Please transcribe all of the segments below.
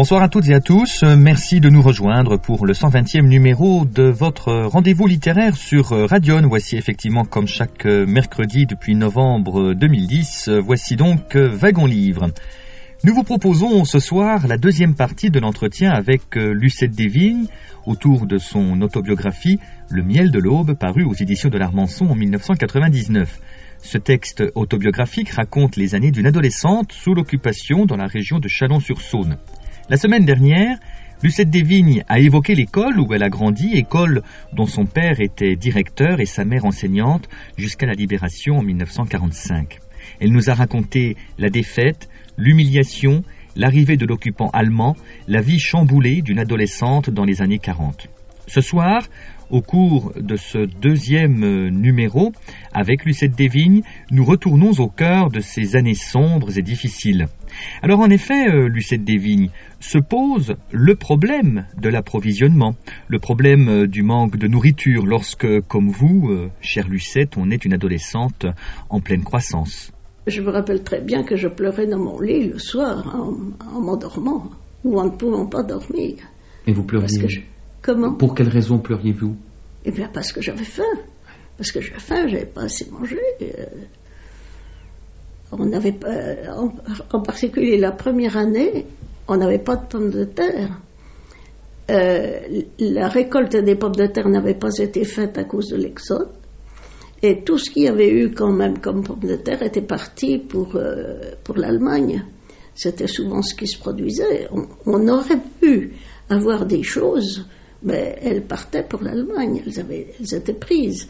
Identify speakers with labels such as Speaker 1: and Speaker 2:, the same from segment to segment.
Speaker 1: Bonsoir à toutes et à tous. Merci de nous rejoindre pour le 120e numéro de votre rendez-vous littéraire sur Radion. Voici effectivement comme chaque mercredi depuis novembre 2010. Voici donc Wagon Livre. Nous vous proposons ce soir la deuxième partie de l'entretien avec Lucette Desvignes autour de son autobiographie Le miel de l'aube paru aux éditions de l'Armançon en 1999. Ce texte autobiographique raconte les années d'une adolescente sous l'occupation dans la région de Chalon-sur-Saône. La semaine dernière, Lucette Desvignes a évoqué l'école où elle a grandi, école dont son père était directeur et sa mère enseignante jusqu'à la libération en 1945. Elle nous a raconté la défaite, l'humiliation, l'arrivée de l'occupant allemand, la vie chamboulée d'une adolescente dans les années 40. Ce soir, au cours de ce deuxième euh, numéro, avec Lucette Desvignes, nous retournons au cœur de ces années sombres et difficiles. Alors en effet, euh, Lucette Desvignes, se pose le problème de l'approvisionnement, le problème euh, du manque de nourriture lorsque, comme vous, chère Lucette, on est une adolescente en pleine croissance.
Speaker 2: Je me rappelle très bien que je pleurais dans mon lit le soir en, m'endormant ou en ne pouvant pas dormir.
Speaker 3: Et vous pleuriez
Speaker 2: Comment
Speaker 3: Pour quelle raison pleuriez-vous?
Speaker 2: Eh bien, parce que j'avais faim. Parce que j'avais faim, j'avais pas assez mangé. Euh. on n'avait pas, en, particulier la première année, on n'avait pas de pommes de terre. Euh, la récolte des pommes de terre n'avait pas été faite à cause de l'exode. Et tout ce qu'il y avait eu quand même comme pommes de terre était parti pour, euh, pour l'Allemagne. C'était souvent ce qui se produisait. On, aurait pu avoir des choses mais elles partaient pour l'Allemagne, elles, avaient, elles étaient prises.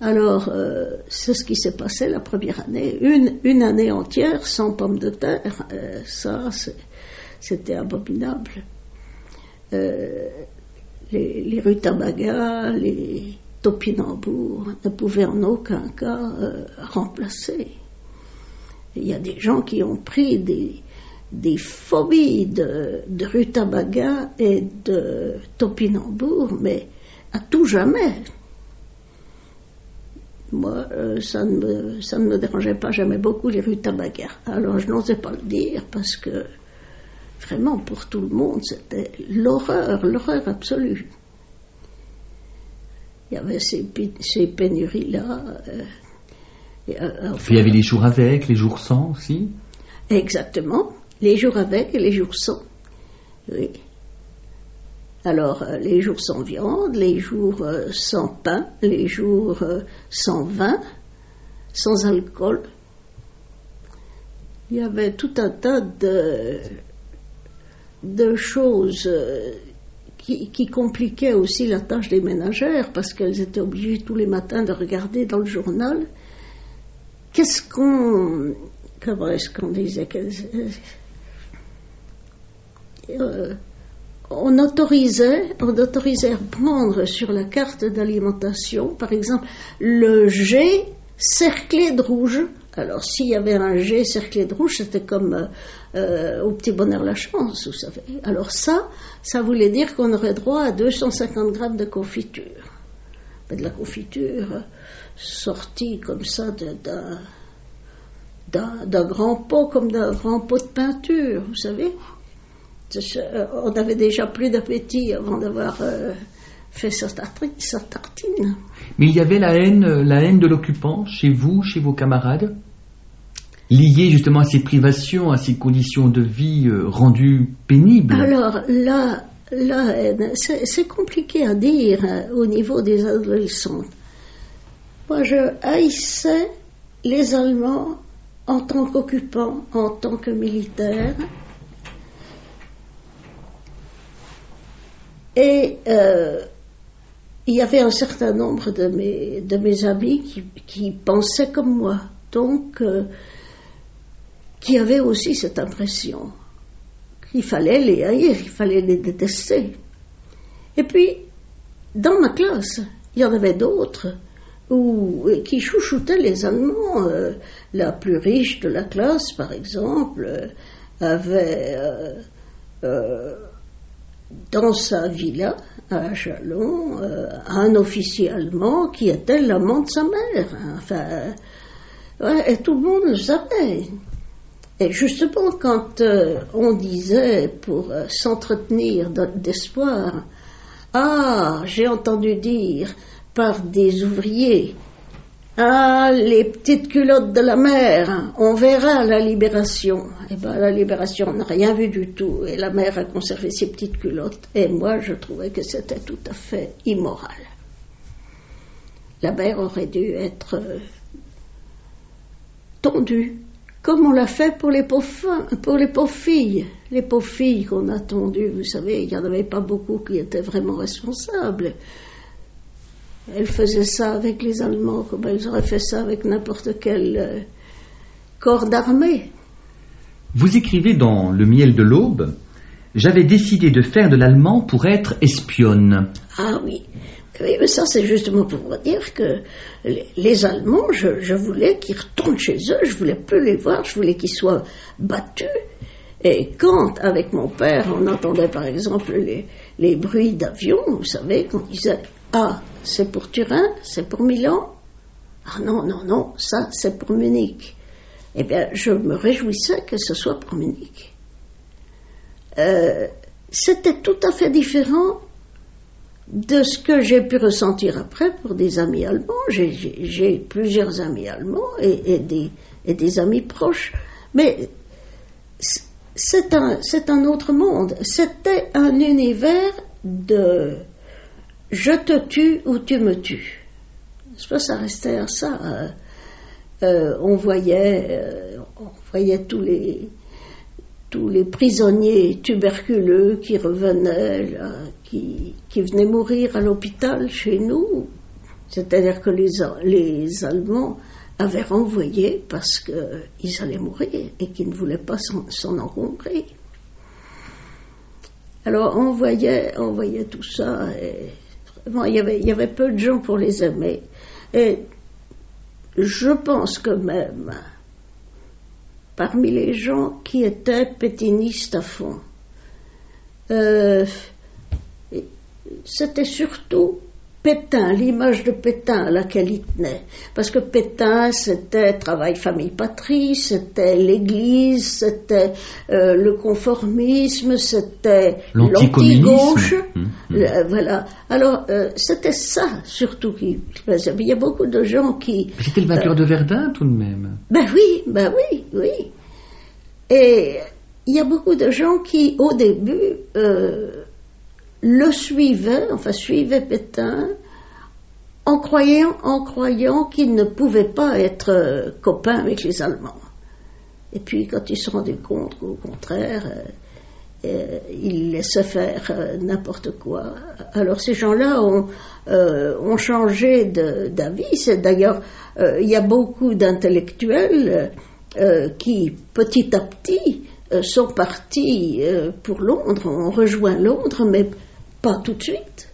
Speaker 2: Alors, euh, c'est ce qui s'est passé la première année. Une, une année entière sans pommes de terre, euh, ça, c'était abominable. Euh, les, les rutabagas, les topinambours ne pouvaient en aucun cas remplacer. Il y a des gens qui ont pris des, phobies de, rutabaga et de topinambour, mais à tout jamais. Moi, euh, ça, ne me, dérangeait pas, j'aimais beaucoup les rutabagas. Alors je n'osais pas le dire parce que vraiment pour tout le monde c'était l'horreur, l'horreur absolue. Il y avait ces, ces pénuries-là. Euh,
Speaker 3: euh, il y avait les jours avec, les jours sans aussi
Speaker 2: Exactement les jours avec et les jours sans. Oui. Alors, euh, les jours sans viande, les jours sans pain, les jours sans vin, sans alcool. Il y avait tout un tas de, de choses qui, compliquaient aussi la tâche des ménagères parce qu'elles étaient obligées tous les matins de regarder dans le journal qu'est-ce qu'on. Comment est-ce qu'on disait euh, autorisait, on autorisait à prendre sur la carte d'alimentation, par exemple, le G cerclé de rouge. Alors, s'il y avait un G cerclé de rouge, c'était comme euh, euh, au petit bonheur la chance, vous savez. Alors ça, ça voulait dire qu'on aurait droit à 250 grammes de confiture. de la confiture sortie comme ça d'un grand pot, comme d'un grand pot de peinture, vous savez. Euh, on avait déjà plus d'appétit avant d'avoir euh, fait sa tartine,
Speaker 3: Mais il y avait la haine, euh, la haine de l'occupant chez vous, chez vos camarades, liée justement à ces privations, à ces conditions de vie rendues pénibles.
Speaker 2: Alors là, la haine, c'est compliqué à dire au niveau des adolescents. Moi, je haïssais les Allemands en tant qu'occupants, en tant que militaires. Et euh, il y avait un certain nombre de mes, de mes amis qui, qui pensaient comme moi, donc euh, qui avaient aussi cette impression qu'il fallait les haïr, il fallait les détester. Et puis, dans ma classe, il y en avait d'autres qui chouchoutaient les Allemands. Euh, la plus riche de la classe, par exemple, avait dans sa villa à Chalon euh, un officier allemand qui était l'amant de sa mère. Enfin, et tout le monde le savait. Et justement, quand euh, on disait pour euh, s'entretenir d'espoir, ah, j'ai entendu dire par des ouvriers ah, les petites culottes de la mer, on verra la libération. Eh bien, la libération, on n'a rien vu du tout. Et la mère a conservé ses petites culottes. Et moi, je trouvais que c'était tout à fait immoral. La mère aurait dû être euh, tondue, comme on l'a fait pour les pauvres, filles. Les pauvres filles qu'on a tondues, vous savez, il n'y en avait pas beaucoup qui étaient vraiment responsables. Elle faisait ça avec les Allemands, comme elles auraient fait ça avec n'importe quel euh, corps d'armée.
Speaker 3: Vous écrivez dans Le miel de l'aube J'avais décidé de faire de l'allemand pour être espionne.
Speaker 2: Ah oui. Mais ça, c'est justement pour vous dire que les, Allemands, je, voulais qu'ils retournent chez eux, je voulais plus les voir, je voulais qu'ils soient battus. Et quand, avec mon père, on entendait par exemple les, les bruits d'avions, vous savez, qu'on disait ah, c'est pour Turin, c'est pour Milan. Ah non, non, non, ça c'est pour Munich. Eh bien, je me réjouissais que ce soit pour Munich. Euh, c'était tout à fait différent de ce que j'ai pu ressentir après pour des amis allemands. J'ai plusieurs amis allemands et, des, amis proches. Mais c'est un, autre monde. C'était un univers de je te tue ou tu me tues. Je ça restait à ça. Euh, euh, on voyait, euh, on voyait tous les tous les prisonniers tuberculeux qui revenaient, qui, qui venaient mourir à l'hôpital chez nous. C'est-à-dire que les, les Allemands avaient renvoyé parce qu'ils allaient mourir et qu'ils ne voulaient pas s'en encombrer. Alors on voyait, on voyait tout ça et il, y avait, il y avait peu de gens pour les aimer. Et je pense que même, parmi les gens qui étaient pétinistes à fond, euh, c'était surtout Pétain, l'image de Pétain à laquelle il tenait. Parce que Pétain, c'était travail, famille, patrie, c'était l'Église, c'était euh, le conformisme, c'était l'anti-gauche. Hum, hum. Euh, voilà. Alors, euh, c'était ça surtout qui faisait. Il y a beaucoup de gens qui.
Speaker 3: C'était le vainqueur de Verdun tout de même.
Speaker 2: Ben oui, ben oui, oui. Et il y a beaucoup de gens qui, au début, le suivait, enfin suivait Pétain, en croyant, en croyant qu'il ne pouvait pas être euh, copain avec les Allemands. Et puis quand ils se rendaient compte qu'au contraire, euh, euh, il laissait faire n'importe quoi. Alors ces gens-là ont, ont changé d'avis. D'ailleurs, il y a beaucoup d'intellectuels qui, petit à petit, sont partis pour Londres, ont rejoint Londres, mais pas tout de suite.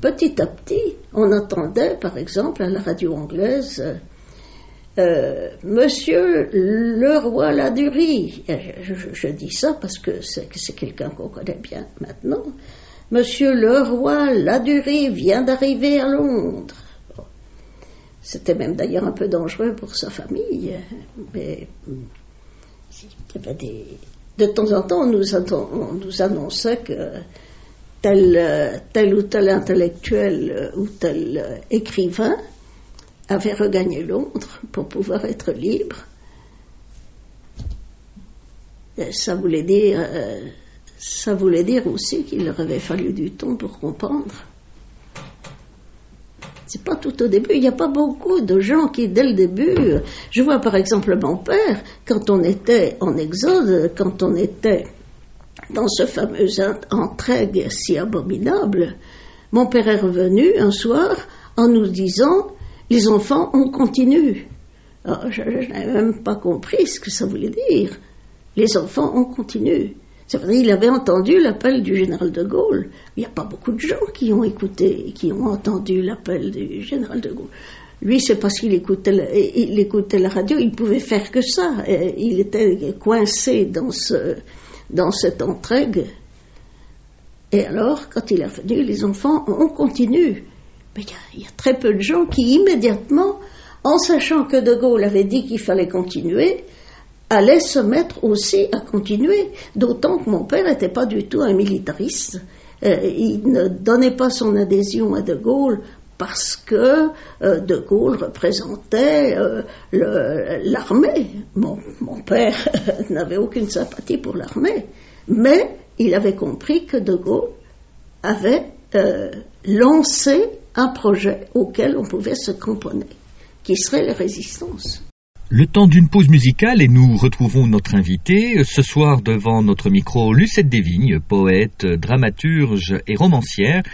Speaker 2: Petit à petit, on entendait, par exemple, à la radio anglaise, euh, Monsieur le roi Ladurie, je, je, dis ça parce que c'est, quelqu'un qu'on connaît bien maintenant. Monsieur le roi Ladurie vient d'arriver à Londres. C'était même d'ailleurs un peu dangereux pour sa famille, mais de temps en temps nous, on nous annonçait que tel, ou tel intellectuel euh, ou tel euh, écrivain avait regagné Londres pour pouvoir être libre. ça voulait dire, euh, ça voulait dire aussi qu'il leur avait fallu du temps pour comprendre. C'est pas tout au début. Il n'y a pas beaucoup de gens qui, dès le début, je vois par exemple mon père, quand on était en exode, quand on était dans ce fameux entraigues si abominable, mon père est revenu un soir en nous disant Les enfants, on continue. Alors, je, n'avais même pas compris ce que ça voulait dire. Les enfants, on continue. C'est vrai, il avait entendu l'appel du général de Gaulle. Il n'y a pas beaucoup de gens qui ont écouté, qui ont entendu l'appel du général de Gaulle. Lui, c'est parce qu'il écoutait, il écoutait la radio, il pouvait faire que ça. Il était coincé dans ce, dans cette entrague. Et alors, quand il est revenu, les enfants, on continue. Mais il y, a très peu de gens qui immédiatement, en sachant que De Gaulle avait dit qu'il fallait continuer, allaient se mettre aussi à continuer. D'autant que mon père n'était pas du tout un militariste. Euh, il ne donnait pas son adhésion à De Gaulle parce que euh, De Gaulle représentait euh, l'armée. Mon, père n'avait aucune sympathie pour l'armée, mais il avait compris que De Gaulle avait euh, lancé un projet auquel on pouvait se cramponner, qui serait la résistance.
Speaker 1: Le temps d'une pause musicale et nous retrouvons notre invité ce soir devant notre micro Lucette Desvignes, poète, dramaturge et romancière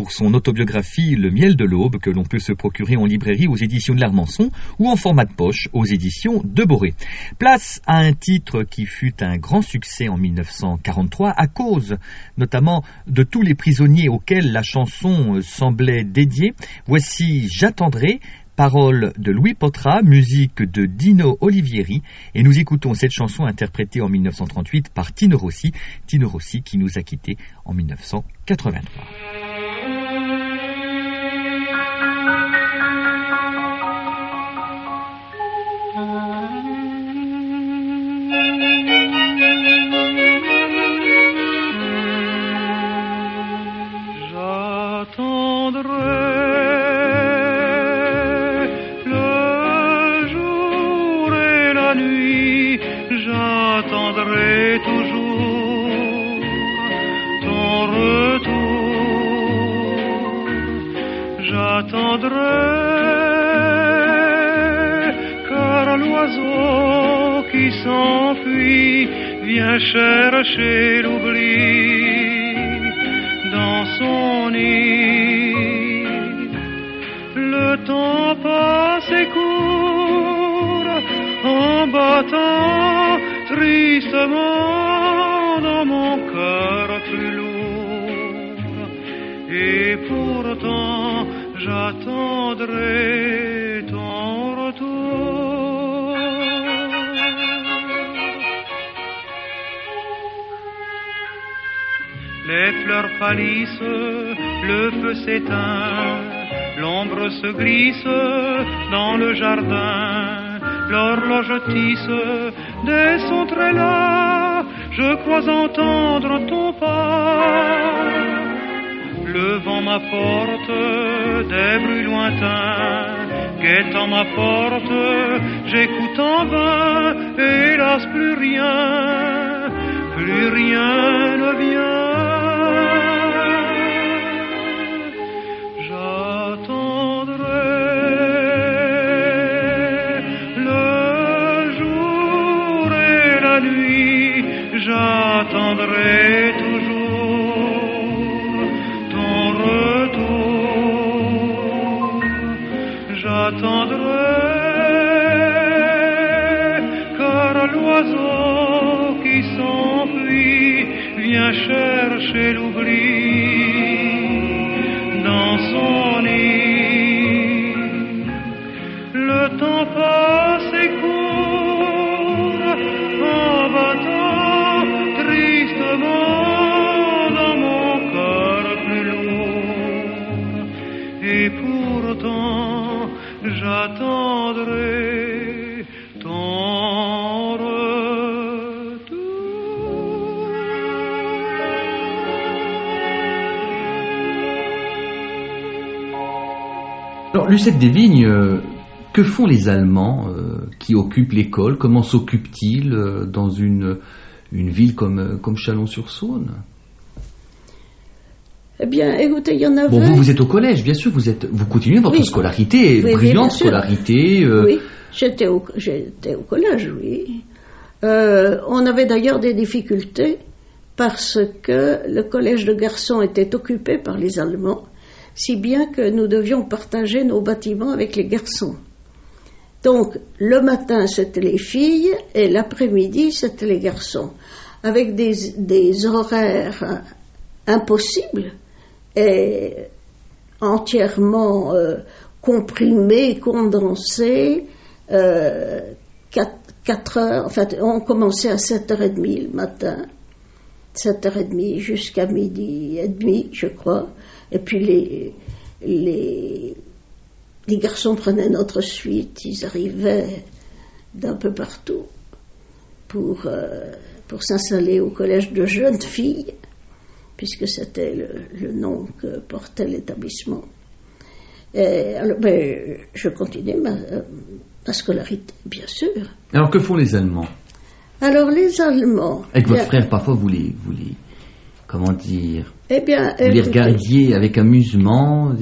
Speaker 1: pour son autobiographie Le miel de l'aube que l'on peut se procurer en librairie aux éditions de l'Armançon ou en format de poche aux éditions de Boré. Place à un titre qui fut un grand succès en 1943 à cause notamment de tous les prisonniers auxquels la chanson semblait dédiée. Voici J'attendrai Paroles de Louis Potra, musique de Dino Olivieri, et nous écoutons cette chanson interprétée en 1938 par Tino Rossi, Tino Rossi qui nous a quittés en 1983.
Speaker 4: J'attendrai le jour et la nuit. J'attendrai toujours ton retour. J'attendrai chercher l'oubli dans son nid. Le temps passe et court en battant tristement dans mon cœur plus lourd. Et pourtant j'attendrai fleurs pâlissent, le feu s'éteint, l'ombre se glisse dans le jardin, l'horloge tisse des sons très là, je crois entendre ton pas. Le vent m'apporte des bruits lointains, guettant ma porte, j'écoute en vain, hélas plus rien, plus rien ne vient. Car l'oiseau qui s'enfuit vient chercher l'oubli
Speaker 3: Alors, Lucette Desvignes, euh, que font les Allemands euh, qui occupent l'école? Comment s'occupent-ils euh, dans une, une ville comme, comme Chalon-sur-Saône?
Speaker 2: Eh bien, écoutez, il y en avait.
Speaker 3: Bon, vous, vous êtes au collège, bien sûr, vous, êtes, vous continuez votre
Speaker 2: Oui.
Speaker 3: scolarité,
Speaker 2: Oui,
Speaker 3: brillante scolarité.
Speaker 2: Oui, j'étais au, j'étais au collège, oui. On avait d'ailleurs des difficultés parce que le collège de garçons était occupé par les Allemands, si bien que nous devions partager nos bâtiments avec les garçons. Donc, le matin, c'était les filles et l'après-midi, c'était les garçons, avec des, horaires impossibles et entièrement euh, comprimés, condensés. Euh, 4, heures, en on commençait à 7h30 le matin 7h30 jusqu'à midi et demi, je crois. Et puis les, les, les garçons prenaient notre suite, ils arrivaient d'un peu partout pour, euh, pour s'installer au collège de jeunes filles, puisque c'était le, le nom que portait l'établissement. Et alors, ben, je continuais ma, euh, ma scolarité, bien sûr.
Speaker 1: Alors que font les Allemands?
Speaker 2: Alors les Allemands.
Speaker 1: Avec votre frère, parfois, vous les, vous les, comment dire,
Speaker 2: Eh bien,
Speaker 1: vous les
Speaker 2: écoutez,
Speaker 1: regardiez avec amusement.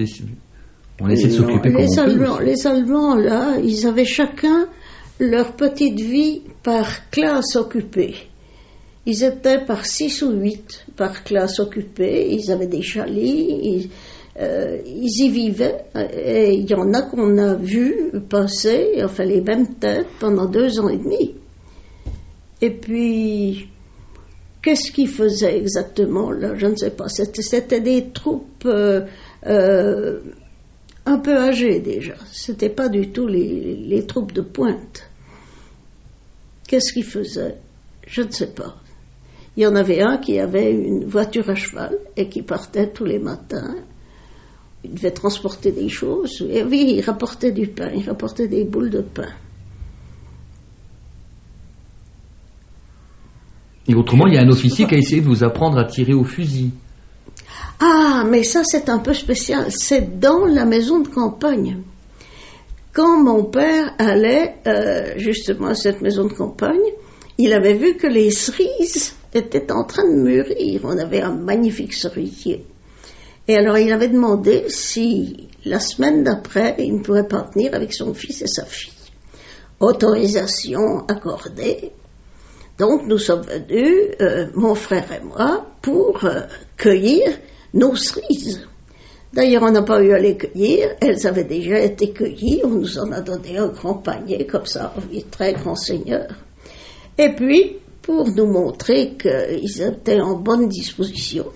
Speaker 1: On essaie de s'occuper comme
Speaker 2: les
Speaker 1: peut.
Speaker 2: Les Allemands, là, ils avaient chacun leur petite vie par classe occupée. Ils étaient par six ou huit par classe occupée. Ils avaient des chalets. Ils, euh, ils y vivaient. Et il y en a qu'on a vu passer, enfin les mêmes têtes, pendant deux ans et demi. Et puis, qu'est-ce qu'ils faisaient exactement là? Je ne sais pas. C'était, des troupes euh, euh, un peu âgées déjà. C'était pas du tout les, les troupes de pointe. Qu'est-ce qu'ils faisaient? Je ne sais pas. Il y en avait un qui avait une voiture à cheval et qui partait tous les matins. Il devait transporter des choses. Et oui, il rapportait du pain, il rapportait des boules de pain.
Speaker 1: Et autrement, il y a un officier qui a essayé de vous apprendre à tirer au fusil.
Speaker 2: Ah, mais ça c'est un peu spécial. C'est dans la maison de campagne. Quand mon père allait euh, justement à cette maison de campagne, il avait vu que les cerises étaient en train de mûrir. On avait un magnifique cerisier. Et alors il avait demandé si la semaine d'après, il ne pourrait pas venir avec son fils et sa fille. Autorisation accordée. Donc nous sommes venus, euh, mon frère et moi, pour euh, cueillir nos cerises. D'ailleurs, on n'a pas eu à les cueillir, elles avaient déjà été cueillies, on nous en a donné un grand panier comme ça, oui, très grand seigneur. Et puis, pour nous montrer qu'ils étaient en bonne disposition,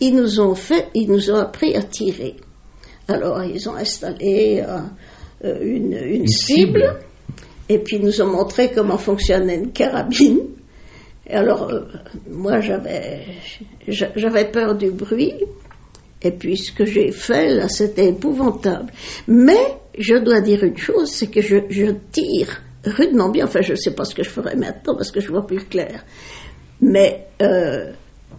Speaker 2: ils nous ont fait, ils nous ont appris à tirer. Alors, ils ont installé euh, euh, une, une cible,
Speaker 1: cible.
Speaker 2: Et puis ils nous ont montré comment fonctionnait une carabine. Et alors, euh, moi, j'avais, j'a- j'avais peur du bruit. Et puis, ce que j'ai fait, là, c'était épouvantable. Mais, je dois dire une chose, c'est que je, je tire rudement bien. Enfin, je ne sais pas ce que je ferai maintenant parce que je vois plus clair. Mais, euh,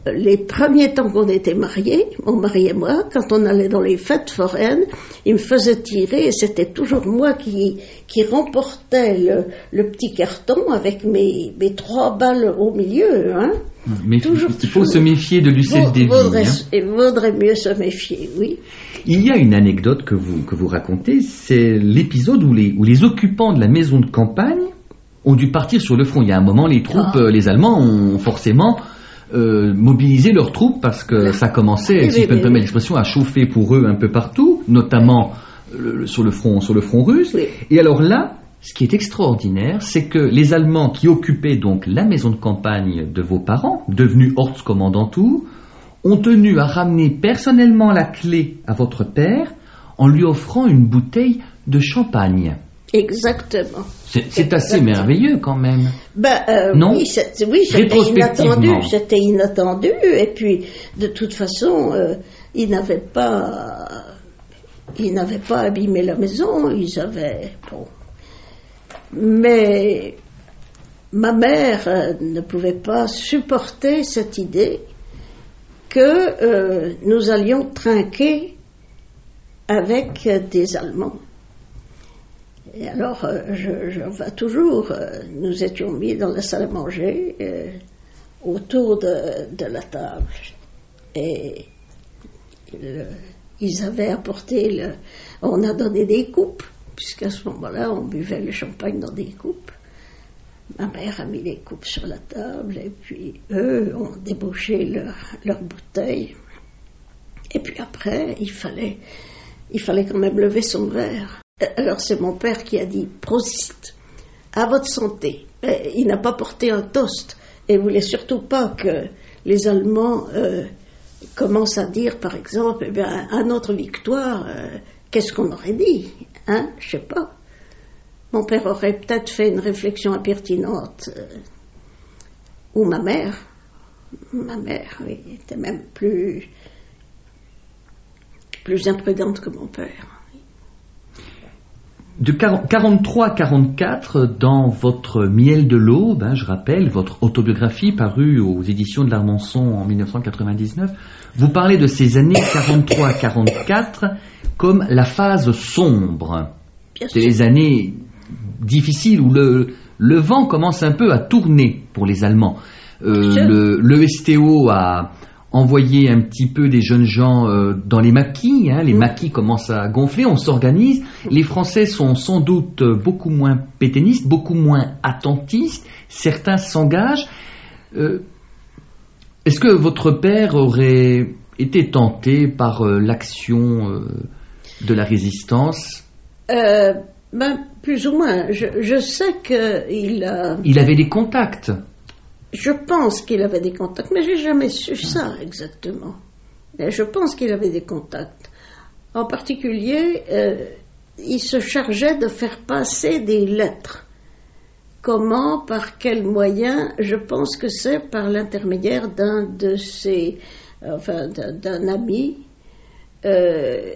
Speaker 2: les premiers temps qu'on était mariés, mon mari et moi, quand on allait dans les fêtes foraines, il me faisait tirer et c'était toujours moi qui, qui remportais le, le petit carton avec mes, mes trois balles au milieu. Hein.
Speaker 1: Mais
Speaker 2: Toujours,
Speaker 1: il faut
Speaker 2: toujours.
Speaker 1: se méfier de Lucette
Speaker 2: Vaud- vaudrait,
Speaker 1: hein.
Speaker 2: Il vaudrait mieux se méfier, oui.
Speaker 1: Il y a une anecdote que vous, que vous racontez, c'est l'épisode où les, où les occupants de la maison de campagne ont dû partir sur le front. Il y a un moment, les troupes,
Speaker 2: Ah.
Speaker 1: euh, les Allemands ont forcément euh, mobilisé leurs troupes parce que ça commençait, si je peux me permettre l'expression, à chauffer pour eux un peu partout, notamment euh, sur, le front, sur le front russe.
Speaker 2: Oui.
Speaker 1: Et alors là, ce qui est extraordinaire, c'est que les Allemands qui occupaient donc la maison de campagne de vos parents, devenus Ortskommandantur, ont tenu à ramener personnellement la clé à votre père en lui offrant une bouteille de champagne.
Speaker 2: Exactement.
Speaker 1: C'est assez merveilleux quand même.
Speaker 2: Ben, euh,
Speaker 1: Non?
Speaker 2: oui, c'était inattendu. C'était inattendu. Et puis, de toute façon, euh, ils n'avaient pas, ils n'avaient pas abîmé la maison. Ils avaient, bon. Mais ma mère euh, ne pouvait pas supporter cette idée que euh, nous allions trinquer avec des Allemands. Et alors, euh, je, je toujours, euh, nous étions mis dans la salle à manger, euh, autour de, la table. Et ils avaient apporté, le, on a donné des coupes, puisqu'à ce moment-là, on buvait le champagne dans des coupes. Ma mère a mis les coupes sur la table, et puis eux ont débauché leur, leur bouteille. Et puis après, il fallait, il fallait quand même lever son verre. Euh, Alors c'est mon père qui a dit Prosit, à votre santé. Mais il n'a pas porté un toast et voulait surtout pas que les Allemands euh, commencent à dire, par exemple, eh bien, à notre victoire, euh, qu'est-ce qu'on aurait dit Hein Je sais pas. Mon père aurait peut-être fait une réflexion impertinente, euh, ou ma mère. Ma mère, oui, était même plus, plus imprudente que mon père.
Speaker 1: De 43 à 44, dans votre Miel de l'Aube, hein, je rappelle, votre autobiographie parue aux éditions de l'Armançon en 1999, vous parlez de ces années 43 à 44 comme la phase sombre. C'est les années difficiles où le, le vent commence un peu à tourner pour les Allemands. Euh, le, le STO a envoyé un petit peu des jeunes gens euh, dans les maquis. hein, les
Speaker 2: Mm.
Speaker 1: maquis commencent à gonfler, on s'organise. Les Français sont sans doute euh, beaucoup moins pétainistes, beaucoup moins attentistes. Certains s'engagent. Euh, Est-ce que votre père aurait été tenté par euh, l'action de la résistance?
Speaker 2: Ben, plus ou moins. Je, je sais qu'il.
Speaker 1: Il avait des contacts.
Speaker 2: Je pense qu'il avait des contacts, mais j'ai jamais su ça exactement. Mais je pense qu'il avait des contacts. En particulier, euh, il se chargeait de faire passer des lettres. Comment, par quels moyens Je pense que c'est par l'intermédiaire d'un de ses, enfin, d'un ami euh,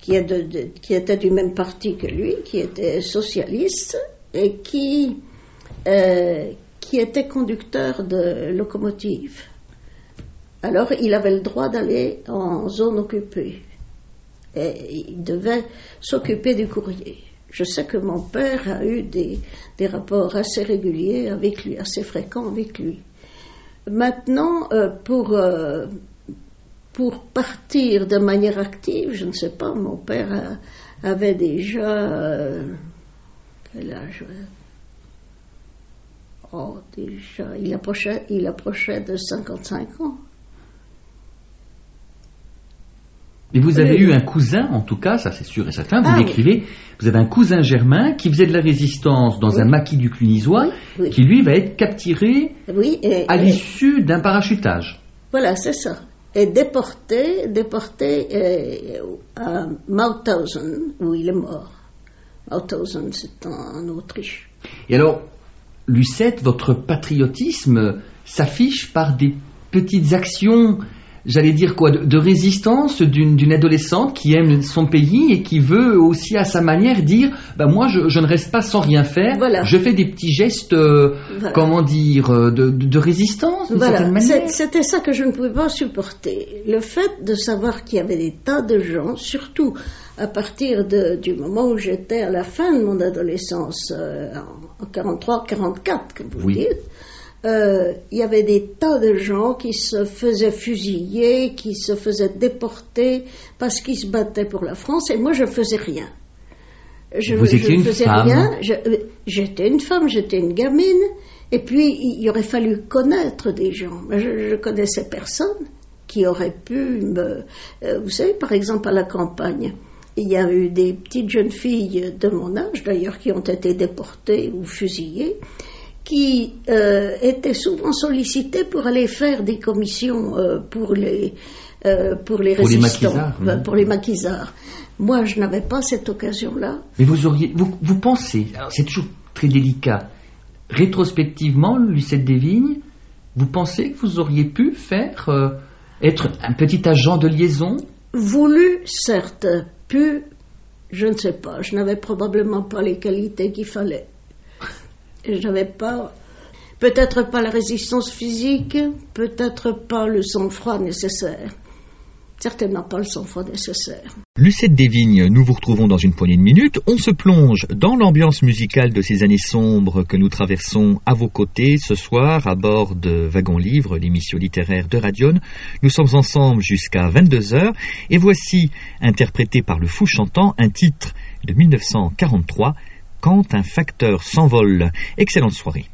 Speaker 2: qui était du même parti que lui, qui était socialiste et qui euh, qui était conducteur de locomotive. Alors il avait le droit d'aller en zone occupée et il devait s'occuper du courrier. Je sais que mon père a eu des, des rapports assez réguliers avec lui, assez fréquents avec lui. Maintenant, euh, pour, euh, pour partir de manière active, je ne sais pas, mon père avait déjà... euh, quel âge? Oh, déjà, il approchait, il approchait de 55 ans.
Speaker 1: Mais vous avez
Speaker 2: Oui.
Speaker 1: eu un cousin, en tout cas, ça c'est sûr et certain, vous
Speaker 2: Ah, oui.
Speaker 1: vous avez un cousin germain qui faisait de la résistance dans
Speaker 2: Oui.
Speaker 1: un maquis du Clunisois, qui lui va être capturé
Speaker 2: et,
Speaker 1: à l'issue d'un parachutage.
Speaker 2: voilà, c'est ça. Et déporté, déporté euh, à Mauthausen, où il est mort. Mauthausen, c'est en, en Autriche.
Speaker 1: Et alors, Lucette, votre patriotisme s'affiche par des petites actions, j'allais dire quoi, de, de résistance d'une adolescente qui aime son pays et qui veut aussi à sa manière dire, bah moi je, je ne reste pas sans rien faire,
Speaker 2: Voilà.
Speaker 1: je fais des petits gestes, euh,
Speaker 2: Voilà.
Speaker 1: comment dire, euh, de, de- de résistance
Speaker 2: Voilà, c'était ça que je ne pouvais pas supporter. Le fait de savoir qu'il y avait des tas de gens, surtout à partir de- du moment où j'étais à la fin de mon adolescence, euh, en, 43-44, comme vous
Speaker 1: Oui.
Speaker 2: dites, euh, il y avait des tas de gens qui se faisaient fusiller, qui se faisaient déporter parce qu'ils se battaient pour la France, et moi je faisais rien. Je,
Speaker 1: Vous étiez
Speaker 2: je
Speaker 1: une
Speaker 2: faisais
Speaker 1: femme.
Speaker 2: rien. Euh, J'étais une femme, j'étais une gamine, et puis il, il aurait fallu connaître des gens. Je, je connaissais personne qui aurait pu me. euh, vous savez, par exemple, à la campagne, il y a eu des petites jeunes filles de mon âge, d'ailleurs, qui ont été déportées ou fusillées, qui euh, étaient souvent sollicitées pour aller faire des commissions euh, pour les. euh, pour les
Speaker 1: Pour les
Speaker 2: résistants,
Speaker 1: maquisards,
Speaker 2: enfin,
Speaker 1: oui.
Speaker 2: pour les maquisards. Moi, je n'avais pas cette occasion-là.
Speaker 1: Mais vous auriez, vous, vous pensez, alors c'est toujours très délicat, rétrospectivement, Lucette Desvignes, vous pensez que vous auriez pu faire, euh, être un petit agent de liaison?
Speaker 2: Voulu, certes, pu, je ne sais pas. Je n'avais probablement pas les qualités qu'il fallait. Je n'avais pas, peut-être pas la résistance physique, peut-être pas le sang-froid nécessaire. Certainement pas le sang-froid nécessaire.
Speaker 5: Lucette Desvignes, nous vous retrouvons dans une poignée de minutes. On se plonge dans l'ambiance musicale de ces années sombres que nous traversons à vos côtés ce soir à bord de Wagon Livre, l'émission littéraire de Radion. Nous sommes ensemble jusqu'à 22h et voici, interprété par le Fou Chantant, un titre de 1943, Quand un facteur s'envole. Excellente soirée.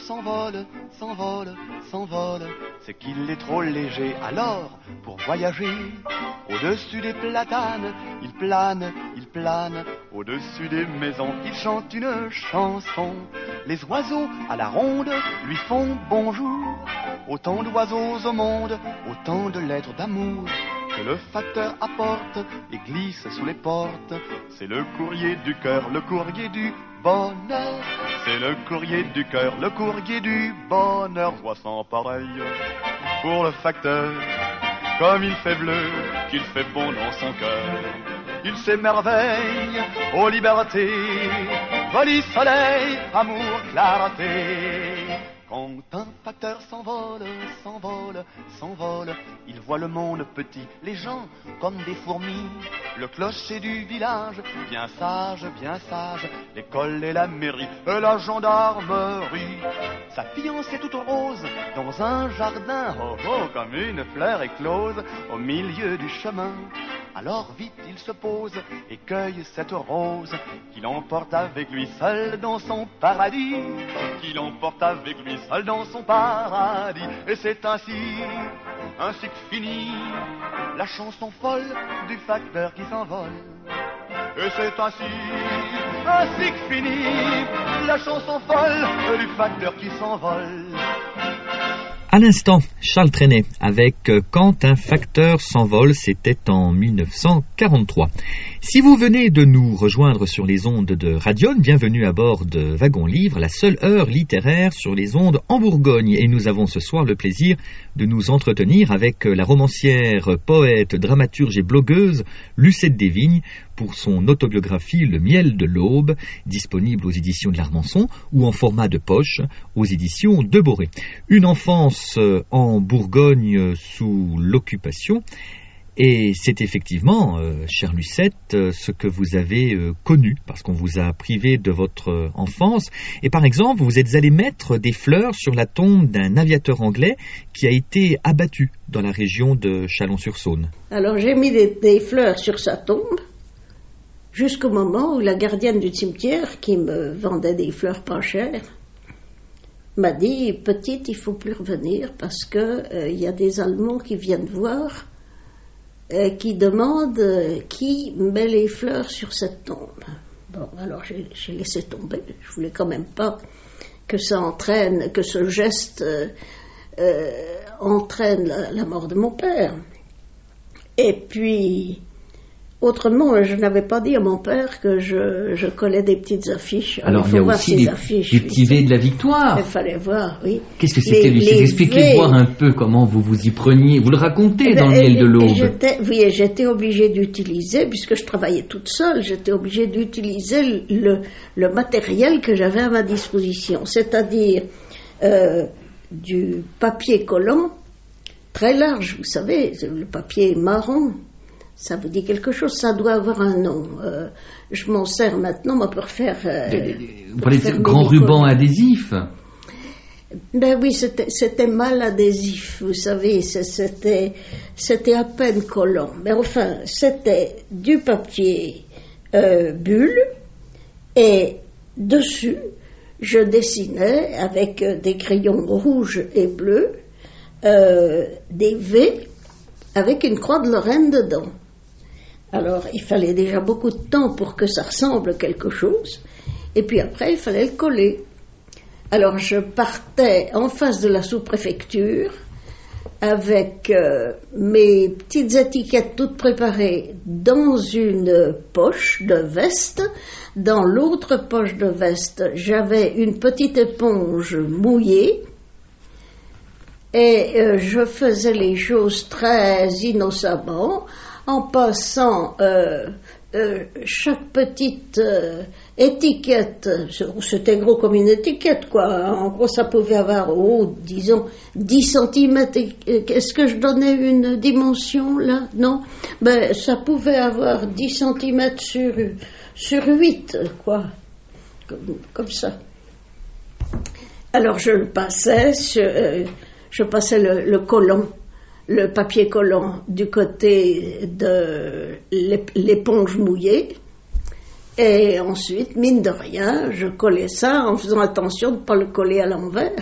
Speaker 6: S'envole, s'envole, s'envole, c'est qu'il est trop léger. Alors, pour voyager, au-dessus des platanes, il plane, il plane, au-dessus des maisons, il chante une chanson. Les oiseaux à la ronde lui font bonjour. Autant d'oiseaux au monde, autant de lettres d'amour que le facteur apporte et glisse sous les portes. C'est le courrier du cœur, le courrier du C'est le courrier du cœur, le courrier du bonheur. Voix sans pareil pour le facteur. Comme il fait bleu, qu'il fait bon dans son cœur. Il s'émerveille aux libertés, folie, soleil, amour, clarté. Quand un facteur s'envole, s'envole, s'envole, il voit le monde petit, les gens comme des fourmis, le clocher du village, bien sage, bien sage, l'école et la mairie, et la gendarmerie. Sa fiancée toute rose, dans un jardin, oh oh, comme une fleur éclose, au milieu du chemin. Alors vite il se pose et cueille cette rose qu'il emporte avec lui seul dans son paradis, qu'il emporte avec lui seul dans son paradis. Et c'est ainsi, ainsi que finit la chanson folle du facteur qui s'envole. Et c'est ainsi, ainsi que finit la chanson folle du facteur qui s'envole.
Speaker 1: À l'instant, Charles Trenet avec euh, Quand un facteur s'envole, c'était en 1943. Si vous venez de nous rejoindre sur les ondes de Radion, bienvenue à bord de Wagon Livre, la seule heure littéraire sur les ondes en Bourgogne. Et nous avons ce soir le plaisir de nous entretenir avec la romancière, poète, dramaturge et blogueuse Lucette Desvignes pour son autobiographie Le miel de l'aube, disponible aux éditions de l'Armançon ou en format de poche aux éditions de Boré. Une enfance en Bourgogne sous l'occupation et c'est effectivement, euh, chère Lucette, euh, ce que vous avez euh, connu, parce qu'on vous a privé de votre euh, enfance. Et par exemple, vous êtes allé mettre des fleurs sur la tombe d'un aviateur anglais qui a été abattu dans la région de Chalon-sur-Saône.
Speaker 2: Alors j'ai mis des, fleurs sur sa tombe jusqu'au moment où la gardienne du cimetière, qui me vendait des fleurs pas chères, m'a dit Petite, il faut plus revenir parce que euh, il y a des Allemands qui viennent voir, euh, qui demandent euh, qui met les fleurs sur cette tombe. Bon, alors j'ai laissé tomber. Je voulais quand même pas que ça entraîne, que ce geste euh, entraîne la mort de mon père. Et puis, autrement, je n'avais pas dit à mon père que je, je collais des petites affiches.
Speaker 3: Alors
Speaker 2: il
Speaker 3: il
Speaker 2: faut
Speaker 3: y a
Speaker 2: voir
Speaker 3: aussi les,
Speaker 2: affiches.
Speaker 3: petits V de la victoire.
Speaker 2: Il fallait voir, oui.
Speaker 3: Qu'est-ce que c'était,
Speaker 2: Les-
Speaker 3: Lucette
Speaker 2: les
Speaker 3: Expliquez
Speaker 2: V.
Speaker 3: voir un peu comment vous vous y preniez. Vous le racontez dans le
Speaker 2: Eh ben,
Speaker 3: miel de
Speaker 2: et- et
Speaker 3: l'aube.
Speaker 2: j'étais- Oui, j'étais obligée d'utiliser, puisque je travaillais toute seule, j'étais obligée d'utiliser le, le matériel que j'avais à ma disposition, c'est-à-dire euh, du papier collant très large, vous savez, le papier marron. Ça vous dit quelque chose, ça doit avoir un nom. Euh, je m'en sers maintenant, moi, pour faire. euh,
Speaker 3: Vous
Speaker 2: pour
Speaker 3: parlez de
Speaker 2: décollants.
Speaker 3: rubans adhésifs.
Speaker 2: Ben oui, c'était mal adhésif, vous savez, c'était à peine collant. Mais enfin, c'était du papier euh, bulle et dessus, je dessinais avec euh, des crayons rouges et bleus euh, des V avec une croix de Lorraine dedans. Alors, il fallait déjà beaucoup de temps pour que ça ressemble à quelque chose. Et puis après, il fallait le coller. Alors je partais en face de la sous-préfecture avec euh, mes petites étiquettes toutes préparées dans une poche de veste. Dans l'autre poche de veste, j'avais une petite éponge mouillée. Et euh, je faisais les choses très innocemment en passant euh, euh, chaque petite euh, étiquette, c'était gros comme une étiquette quoi, en gros ça pouvait avoir, oh, disons, 10 cm, est-ce que je donnais une dimension là? Non. Ben ça pouvait avoir 10 cm sur, sur 8 quoi, comme, ça. Alors je le passais, je passais le, le le papier collant du côté de l'ép- l'éponge mouillée. Et ensuite, mine de rien, je collais ça en faisant attention de ne pas le coller à l'envers.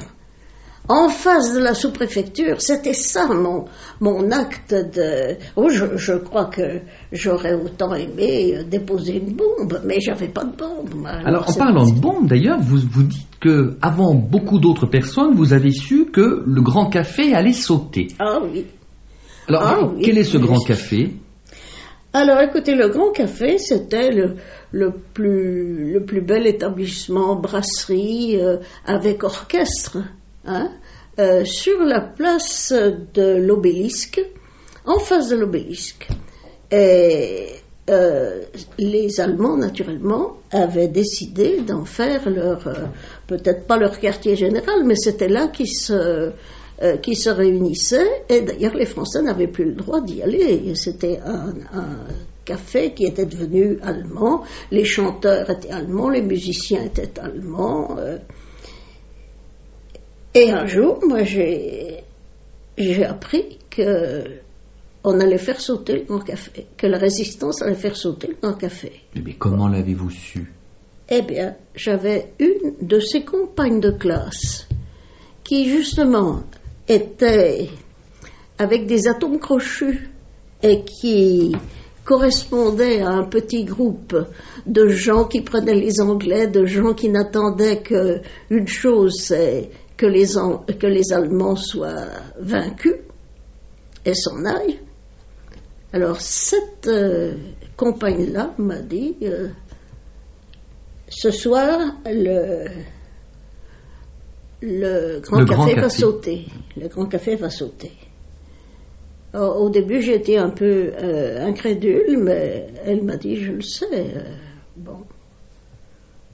Speaker 2: En face de la sous-préfecture. C'était ça mon, mon acte de... Oh, je, je crois que j'aurais autant aimé euh, déposer une bombe, mais j'avais pas de bombe.
Speaker 3: Alors, en parlant de bombe, d'ailleurs, vous, vous dites que avant beaucoup d'autres personnes, vous avez su que le Grand Café allait sauter.
Speaker 2: Ah oui.
Speaker 3: Alors,
Speaker 2: Ah oui,
Speaker 3: quel est ce. Grand Café?
Speaker 2: Alors écoutez, le Grand Café, c'était le, le, plus, le plus bel établissement brasserie euh, avec orchestre hein, euh, sur la place de l'obélisque, en face de l'obélisque. Et euh, les Allemands, naturellement, avaient décidé d'en faire leur, euh, peut-être pas leur quartier général, mais c'était là qu'ils se, qui se réunissaient. Et d'ailleurs, les Français n'avaient plus le droit d'y aller. C'était un café qui était devenu allemand. Les chanteurs étaient allemands, les musiciens étaient allemands. Et un jour, moi, j'ai appris que on allait faire sauter le Grand Café, que la résistance allait faire sauter le Grand Café.
Speaker 3: Mais comment l'avez-vous su?
Speaker 2: Eh bien, j'avais une de ces compagnes de classe qui, justement, était avec des atomes crochus et qui correspondait à un petit groupe de gens qui prenaient les Anglais, de gens qui n'attendaient qu'une chose, c'est que les, que les Allemands soient vaincus et s'en aillent. Alors, cette euh, compagne-là m'a dit... euh, ce soir, le, le Grand
Speaker 3: Le
Speaker 2: Café
Speaker 3: Grand
Speaker 2: va sauter. Le Grand Café va sauter. Alors, au début, été un peu euh, incrédule, mais elle m'a dit, je le sais. euh, bon,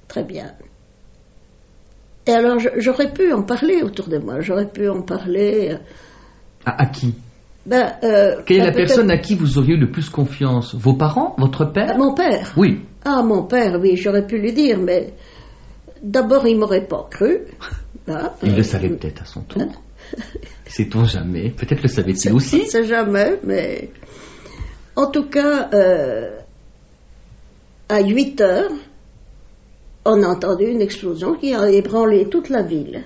Speaker 2: très bien. Et alors, j'aurais pu en parler autour de moi. J'aurais pu en parler. euh,
Speaker 3: à, à qui?
Speaker 2: Ben, euh,
Speaker 3: Quelle est
Speaker 2: ben,
Speaker 3: la personne à qui vous auriez eu le plus confiance? Vos parents? Votre père?
Speaker 2: À mon père?
Speaker 3: Oui.
Speaker 2: Ah, mon père, oui, j'aurais pu lui dire, mais d'abord, il m'aurait pas cru.
Speaker 3: Il
Speaker 2: euh,
Speaker 3: le savait peut-être à son tour. Sait-on jamais? Peut-être le savait-il aussi.
Speaker 2: On sait jamais, mais en tout cas, euh, à 8 heures, on a entendu une explosion qui a ébranlé toute la ville.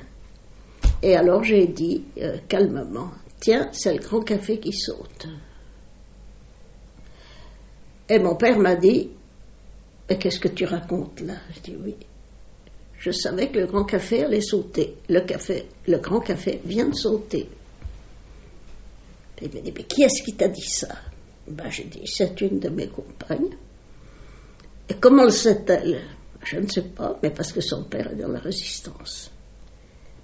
Speaker 2: Et alors j'ai dit euh, calmement, tiens, c'est le grand café qui saute. Et mon père m'a dit, mais qu'est-ce que tu racontes là? Je dis oui. Je savais que le grand café allait sauter. Le café, le grand café vient de sauter. Il m'a dit, mais qui est-ce qui t'a dit ça? Ben, J'ai dit, c'est une de mes compagnes. Et comment le sait-elle Je ne sais pas, mais parce que son père est dans la résistance.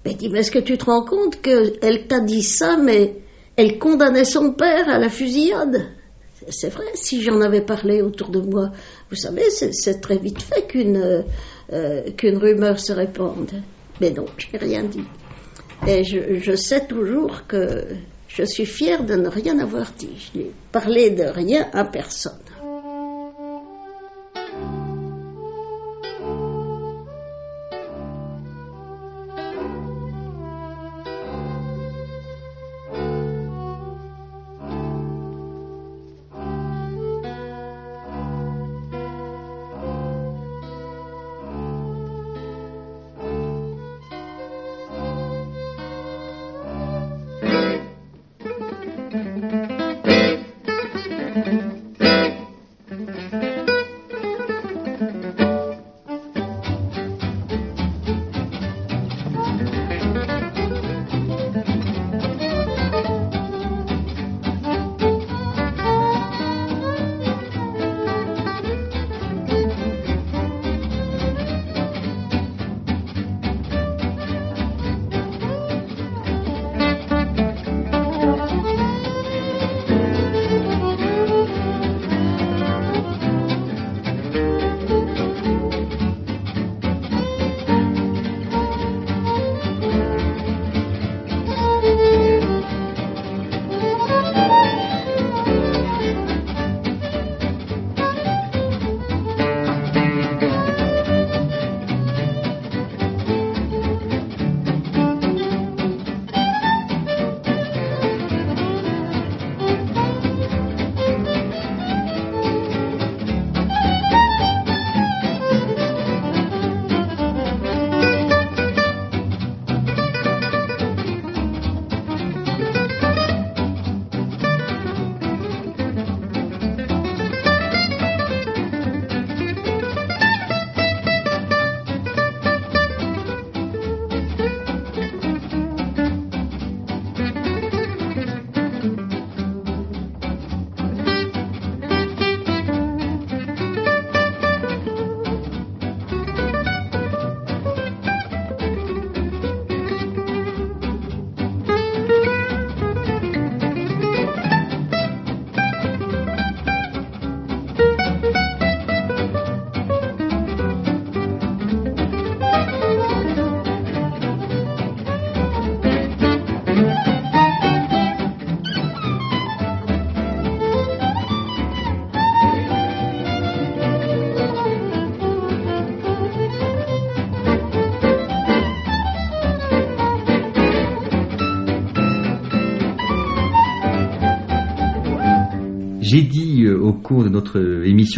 Speaker 2: Mais dit, mais est-ce que tu te rends compte qu'elle t'a dit ça, mais elle condamnait son père à la fusillade? C'est vrai, si j'en avais parlé autour de moi, vous savez, c'est très vite fait qu'une euh, qu'une rumeur se répande. Mais non, j'ai rien dit. Et je, je sais toujours que je suis fière de ne rien avoir dit. Je n'ai parlé de rien à personne.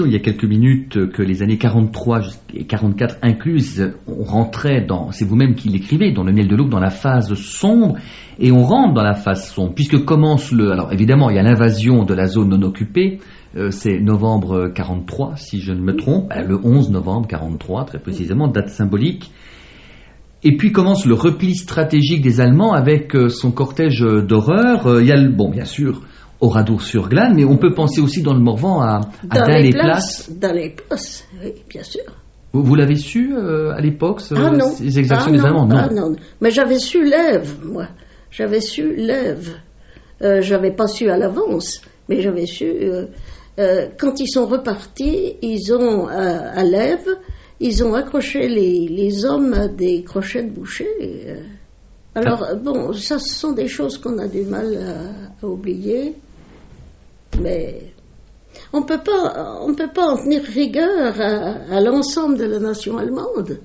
Speaker 1: Il y a quelques minutes que les années 43 et 44 incluses, on rentrait dans, c'est vous-même qui l'écrivez, dans le miel de l'aube, dans la phase sombre, et on rentre dans la phase sombre, puisque commence le, alors évidemment il y a l'invasion de la zone non occupée, euh, c'est novembre 43 si je ne me trompe, euh, le 11 novembre 43 très précisément, date symbolique. Et puis commence le repli stratégique des Allemands avec euh, son cortège d'horreur. Il y a, le, bon, bien sûr, Oradour-sur-Glane, mais on peut penser aussi dans le Morvan à, à
Speaker 2: Dans
Speaker 1: Dun
Speaker 2: les
Speaker 1: les
Speaker 2: places,
Speaker 1: places.
Speaker 2: dans les places, oui, bien sûr.
Speaker 1: Vous, vous l'avez su euh, à l'époque,
Speaker 2: ah non.
Speaker 1: ces exactions
Speaker 2: ah
Speaker 1: des Allemands?
Speaker 2: ah non. Mais j'avais su l'Ève, moi. J'avais su l'Ève. Euh, j'avais pas su à l'avance, mais j'avais su. euh, quand ils sont repartis, ils ont à l'Ève, ils ont accroché les, les hommes à des crochets de boucher. alors bon, ça, ce sont des choses qu'on a du mal à, à oublier, mais on peut pas, on peut pas en tenir rigueur à, à l'ensemble de la nation allemande.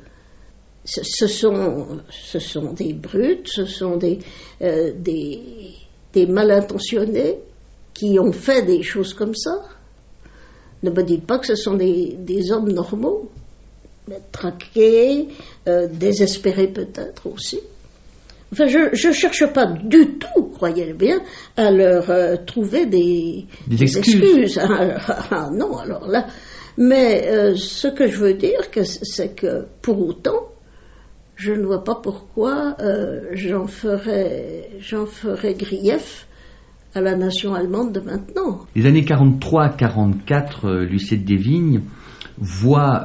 Speaker 2: Ce, ce sont, ce sont des brutes, ce sont des, euh, des, des mal intentionnés qui ont fait des choses comme ça. Ne me dites pas que ce sont des, des hommes normaux, traqués, euh, désespérés peut-être aussi. Enfin, je ne cherche pas du tout, croyez-le bien, à leur euh, trouver des,
Speaker 1: Des excuses.
Speaker 2: Ah, ah, non, alors là. Mais euh, ce que je veux dire, c'est que pour autant, je ne vois pas pourquoi euh, j'en ferais, grief à la nation allemande de maintenant.
Speaker 1: Les années 43-44, euh, Lucette Desvignes voit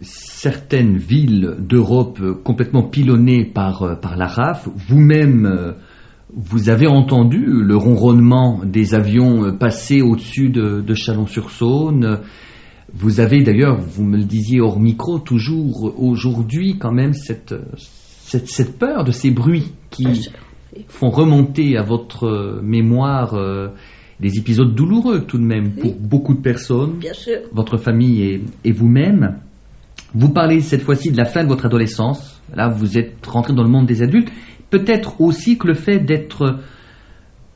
Speaker 1: certaines villes d'Europe complètement pilonnées par, euh, par la RAF. Vous-même, euh, vous avez entendu le ronronnement des avions euh, passer au-dessus de, de Chalon-sur-Saône. Vous avez d'ailleurs, vous me le disiez hors micro, toujours aujourd'hui quand même cette, cette, cette peur de ces bruits qui
Speaker 2: sûr.
Speaker 1: font remonter à votre mémoire euh, des épisodes douloureux tout de même pour beaucoup de personnes,
Speaker 2: Bien sûr.
Speaker 1: votre famille et, et vous-même. Vous parlez cette fois-ci de la fin de votre adolescence. Là, vous êtes rentré dans le monde des adultes. Peut-être aussi que le fait d'être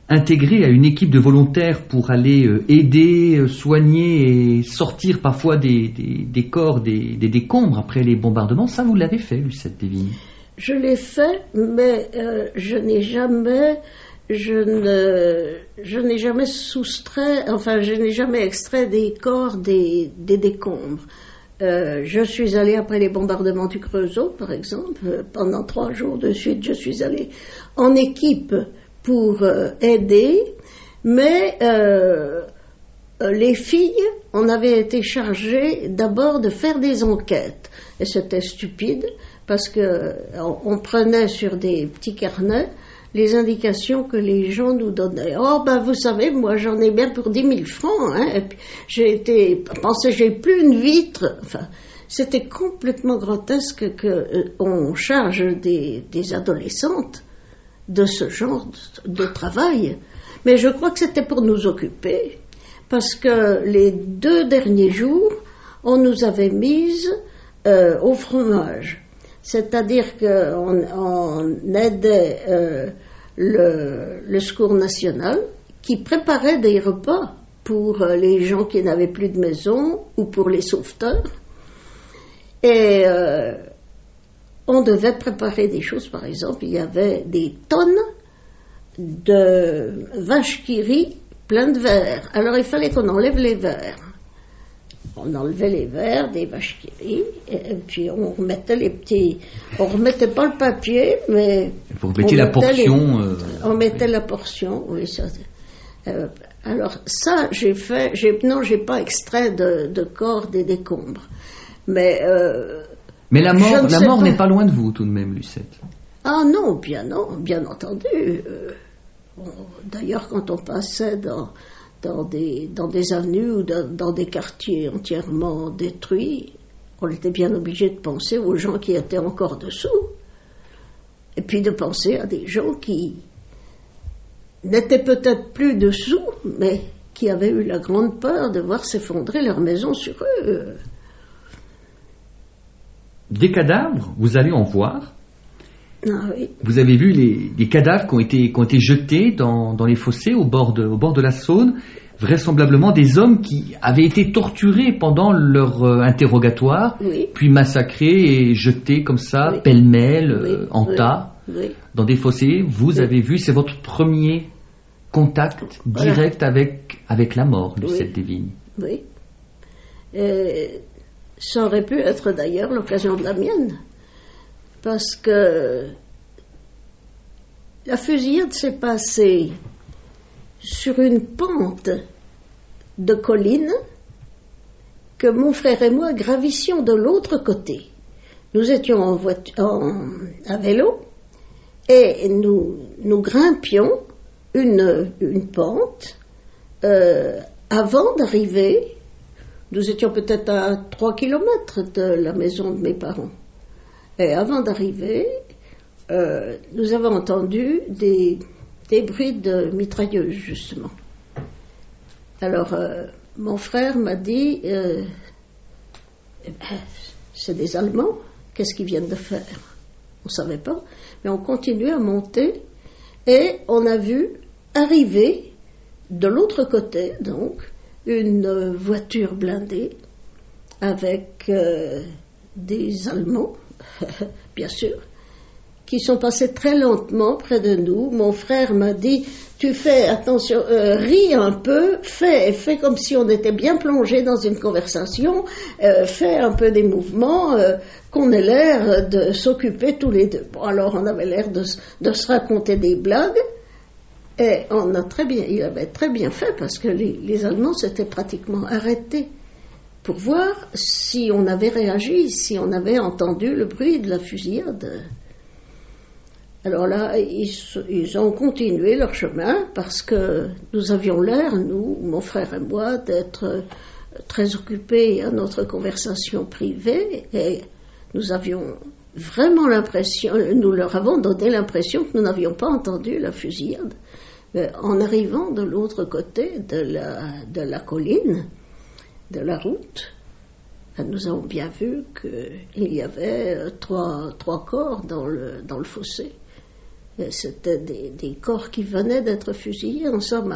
Speaker 1: intégré à une équipe de volontaires pour aller euh, aider, euh, soigner et sortir parfois des, des- corps, des, des décombres après les bombardements, ça vous l'avez fait, Lucette Devine.
Speaker 2: Je l'ai fait, mais euh, je n'ai jamais, je ne, je n'ai jamais soustrait, enfin, je n'ai jamais extrait des corps des, des décombres. Euh, je suis allée après les bombardements du Creusot, par exemple, euh, pendant trois jours de suite, je suis allée en équipe pour euh, aider, mais les filles, on avait été chargées d'abord de faire des enquêtes. Et c'était stupide parce que on, on prenait sur des petits carnets les indications que les gens nous donnaient. Oh ben vous savez, moi j'en ai bien pour 10 000 francs. Hein, j'ai été, pensez, j'ai plus une vitre. Enfin, c'était complètement grotesque que euh, charge des, adolescentes de ce genre de, de travail. Mais je crois que c'était pour nous occuper, parce que les deux derniers jours, on nous avait mises euh, au fromage. C'est-à-dire qu'on on aidait euh, le, le secours national qui préparait des repas pour euh, les gens qui n'avaient plus de maison ou pour les sauveteurs. Et euh, on devait préparer des choses, par exemple, il y avait des tonnes de vaches qui rient pleines de verre. Alors il fallait qu'on enlève les verres. On enlevait les verres des vaches qui rient, et puis on remettait les petits. On remettait pas le papier, mais.
Speaker 1: Vous remettez
Speaker 2: on
Speaker 1: la portion.
Speaker 2: les-
Speaker 1: euh,
Speaker 2: on mettait la portion, oui. Ça, euh, alors ça, j'ai fait. J'ai, non, j'ai pas extrait de, de corps des décombres, mais. euh,
Speaker 1: Mais la mort, la
Speaker 2: sais
Speaker 1: mort
Speaker 2: pas.
Speaker 1: n'est pas loin de vous tout de même, Lucette.
Speaker 2: Ah non, bien non, bien entendu. D'ailleurs, quand on passait dans, dans, des, avenues ou dans des quartiers entièrement détruits, on était bien obligé de penser aux gens qui étaient encore dessous. Et puis de penser à des gens qui n'étaient peut-être plus dessous, mais qui avaient eu la grande peur de voir s'effondrer leur maison sur eux.
Speaker 1: Des cadavres, vous allez en voir.
Speaker 2: Ah oui.
Speaker 1: Vous avez vu les, les cadavres qui ont été, qui ont été jetés dans, dans les fossés au bord, de, au bord de la Saône.
Speaker 3: vraisemblablement des hommes qui avaient été torturés pendant leur euh, interrogatoire,
Speaker 2: Oui.
Speaker 3: puis massacrés et jetés comme ça,
Speaker 2: Oui.
Speaker 3: pêle-mêle, euh, en tas, dans des fossés. Vous avez vu, c'est votre premier contact
Speaker 2: Voilà.
Speaker 3: direct avec, avec la mort. Lucette Desvignes.
Speaker 2: Oui. Et ça aurait pu être d'ailleurs l'occasion de la mienne. Parce que la fusillade s'est passée sur une pente de colline que mon frère et moi gravissions de l'autre côté. Nous étions en en- à vélo et nous, grimpions une, pente euh, avant d'arriver. Nous étions peut-être à 3 kilomètres de la maison de mes parents. Et avant d'arriver, euh, nous avons entendu des, bruits de mitrailleuses, justement. Alors, euh, mon frère m'a dit, euh, Eh ben, c'est des Allemands, qu'est-ce qu'ils viennent de faire? On ne savait pas, mais on continuait à monter et on a vu arriver de l'autre côté, donc, une euh, voiture blindée avec euh, des Allemands, bien sûr, qui sont passés très lentement près de nous. Mon frère m'a dit Tu fais attention, euh, ris un peu, fais, fais comme si on était bien plongé dans une conversation, euh, fais un peu des mouvements, euh, qu'on ait l'air de s'occuper tous les deux. Bon, alors on avait l'air de, se raconter des blagues. Et on a très bien, il avait très bien fait parce que les Allemands s'étaient pratiquement arrêtés pour voir si on avait réagi, si on avait entendu le bruit de la fusillade. Alors là, ils, ont continué leur chemin parce que nous avions l'air, nous, mon frère et moi, d'être très occupés à notre conversation privée et nous avions vraiment l'impression, nous leur avons donné l'impression que nous n'avions pas entendu la fusillade. En arrivant de l'autre côté de la colline, de la route, nous avons bien vu qu'il y avait euh, trois, trois corps dans le, dans le fossé. Et C'était des, corps qui venaient d'être fusillés. En somme,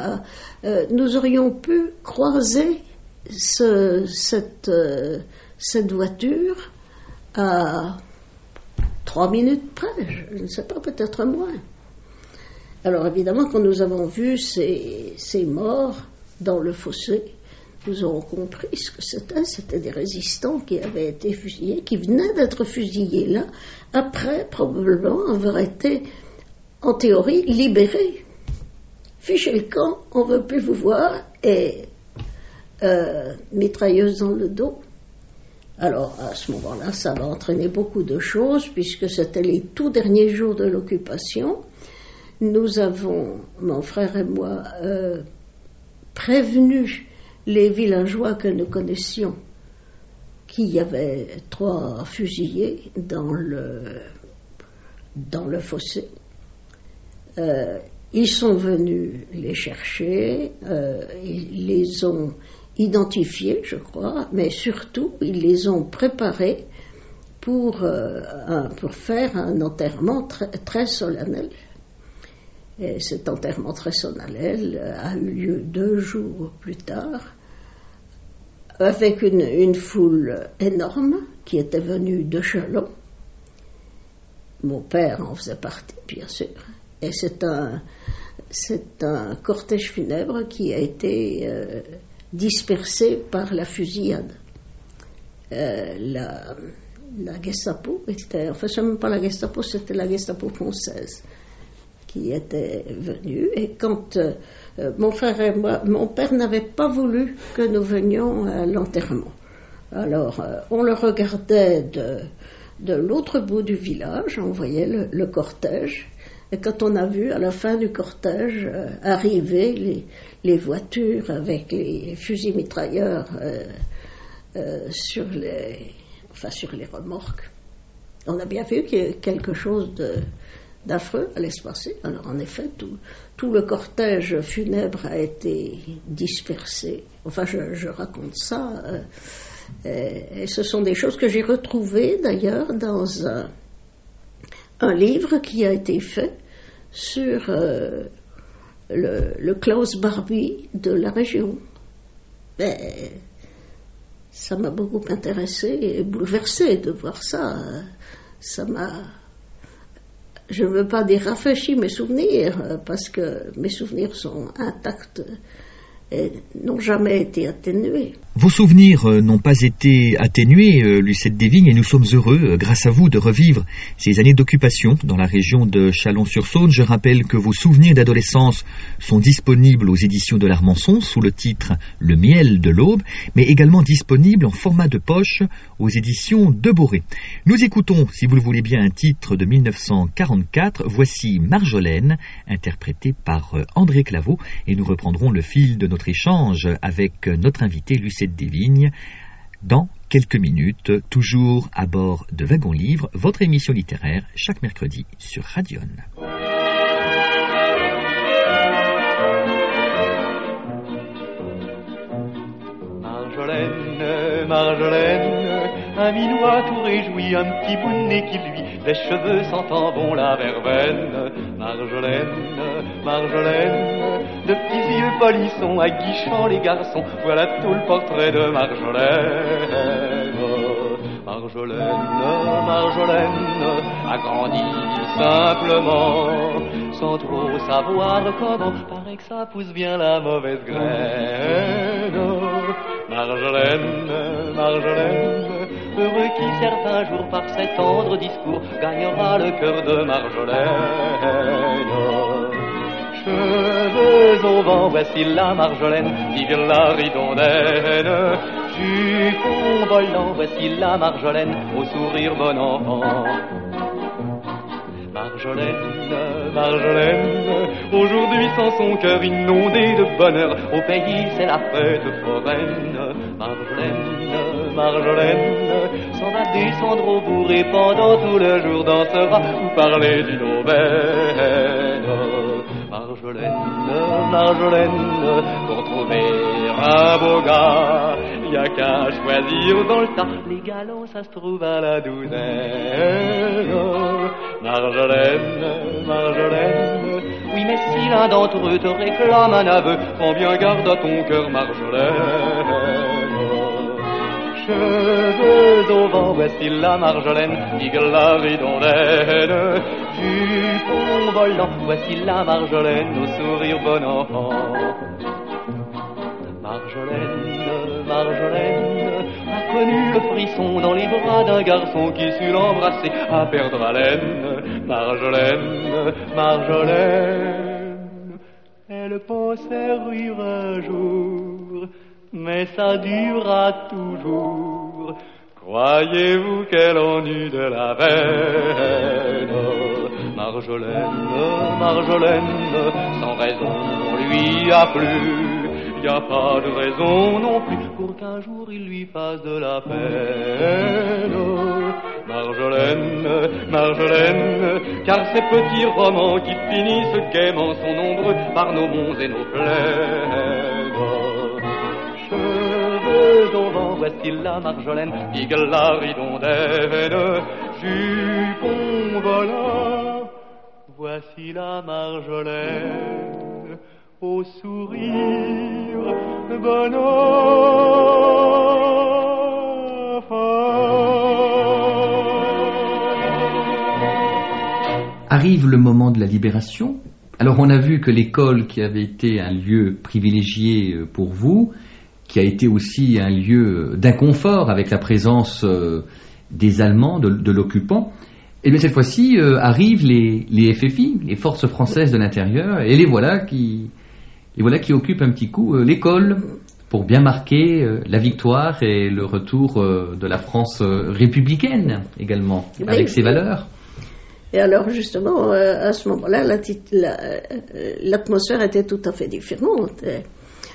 Speaker 2: euh, nous aurions pu croiser ce- cette, euh, cette voiture à trois minutes près, je ne sais pas, peut-être moins. Alors évidemment, quand nous avons vu ces, ces morts dans le fossé, nous avons compris ce que c'était. C'était des résistants qui avaient été fusillés, qui venaient d'être fusillés là, après probablement avoir été, en théorie, libérés. Fichez le camp, on ne veut plus vous voir, et euh, mitrailleuse dans le dos. Alors, à ce moment-là, ça va entraîner beaucoup de choses, puisque c'était les tout derniers jours de l'occupation. Nous avons, mon frère et moi, euh, prévenu les villageois que nous connaissions qu'il y avait trois fusillés dans le, fossé. Euh, ils sont venus les chercher, euh, ils les ont identifiés, je crois, mais surtout, ils les ont préparés pour, euh, faire un enterrement très, très solennel. Et cet enterrement très solennel a eu lieu deux jours plus tard, avec une, foule énorme qui était venue de Chalon. Mon père en faisait partie, bien sûr. Et c'est un, c'est un cortège funèbre qui a été euh, dispersé par la fusillade. Euh, la, la Gestapo était, enfin, c'est même pas la Gestapo, c'était la Gestapo française qui était venue. Et quand euh, euh, mon frère et moi, mon père n'avait pas voulu que nous venions à l'enterrement. Alors, euh, on le regardait de, l'autre bout du village, on voyait le, cortège. Et quand on a vu à la fin du cortège euh, arriver les, voitures avec les fusils mitrailleurs sur, les, enfin, sur les remorques, on a bien vu qu'il y a quelque chose d'affreux allait se passer. Alors en effet, tout, tout le cortège funèbre a été dispersé. Enfin, je, raconte ça. euh, et, et ce sont des choses que j'ai retrouvées d'ailleurs dans un, livre qui a été fait sur euh, le, le Klaus Barbie de la région. Mais ça m'a beaucoup intéressé et bouleversé de voir ça. Ça m'a je ne veux pas dire mes souvenirs, parce que mes souvenirs sont intacts n'ont jamais été atténués.
Speaker 1: Vos souvenirs euh, n'ont pas été atténués, euh, Lucette Desvignes, et nous sommes heureux, euh, grâce à vous, de revivre ces années d'occupation dans la région de Chalon-sur-Saône. Je rappelle que vos souvenirs d'adolescence sont disponibles aux éditions de l'Armançon sous le titre Le miel de l'aube, mais également disponibles en format de poche aux éditions de Boré. Nous écoutons, si vous le voulez bien, un titre de 1944. Voici Marjolaine, interprété par André Claveau, et nous reprendrons le fil de notre échange avec notre invité Lucette des vignes dans quelques minutes, toujours à bord de Wagon Livre, votre émission littéraire chaque mercredi sur Radion.
Speaker 4: Marjolaine, Marjolaine, un minois tout réjoui, un petit bout de nez qui lui, les cheveux sentant bon la verveine. Marjolaine, Marjolaine, de petits yeux polissons, aguichant les garçons, voilà tout le portrait de Marjolaine. Marjolaine, Marjolaine, a grandi simplement, sans trop savoir comment, paraît que ça pousse bien la mauvaise graine. Marjolaine, Marjolaine, heureux qui certains jours par ses tendres discours gagnera le cœur de Marjolaine. Cheveux au vent, voici la Marjolaine, vive la ridondaine. Jupon volant, voici la Marjolaine, au sourire bon enfant. Marjolaine, Marjolaine, aujourd'hui sans son cœur inondé de bonheur, au pays c'est la fête foraine. Marjolaine, Marjolaine, s'en va descendre au bourg et pendant tout le jour dansera ou parler d'une aubaine. Marjolaine, Marjolaine, pour trouver un beau gars, y a qu'à choisir dans le tas. Les galants, ça se trouve à la douzaine. Marjolaine, Marjolaine, oui, mais si l'un d'entre eux te réclame un aveu, prends bien garde à ton cœur, Marjolaine? Cheveux au vent, voici la Marjolaine, digue la ridondaine. Jupon volant, voici la Marjolaine, au sourire bon enfant. Marjolaine, Marjolaine, a connu le frisson dans les bras d'un garçon qui sut l'embrasser à perdre haleine. Marjolaine, Marjolaine, elle pensait rire un jour, mais ça durera toujours. Croyez-vous qu'elle en de la veine Marjolaine, Marjolaine, sans raison lui a plu. Y a pas de raison non plus pour qu'un jour il lui fasse de la peine. Marjolaine, Marjolaine, car ces petits romans qui finissent gaiement sont nombreux par nos monts et nos plaines. Voici la Marjolaine, digue la ridondaine, jupon volant, voici la Marjolaine au sourire bon enfant.
Speaker 7: Arrive le moment de la libération. Alors on a vu que l'école qui avait été un lieu privilégié euh, pour vous, qui a été aussi un lieu d'inconfort avec la présence euh, des Allemands, de, de l'occupant, et bien cette fois-ci euh, arrivent les, les, FFI, les forces françaises de l'intérieur, et les voilà qui, et voilà qui occupent un petit coup euh, l'école pour bien marquer la victoire et le retour de la France républicaine également,
Speaker 2: Oui,
Speaker 7: avec ses valeurs.
Speaker 2: Et alors justement, à ce moment-là, l'atmosphère était tout à fait différente.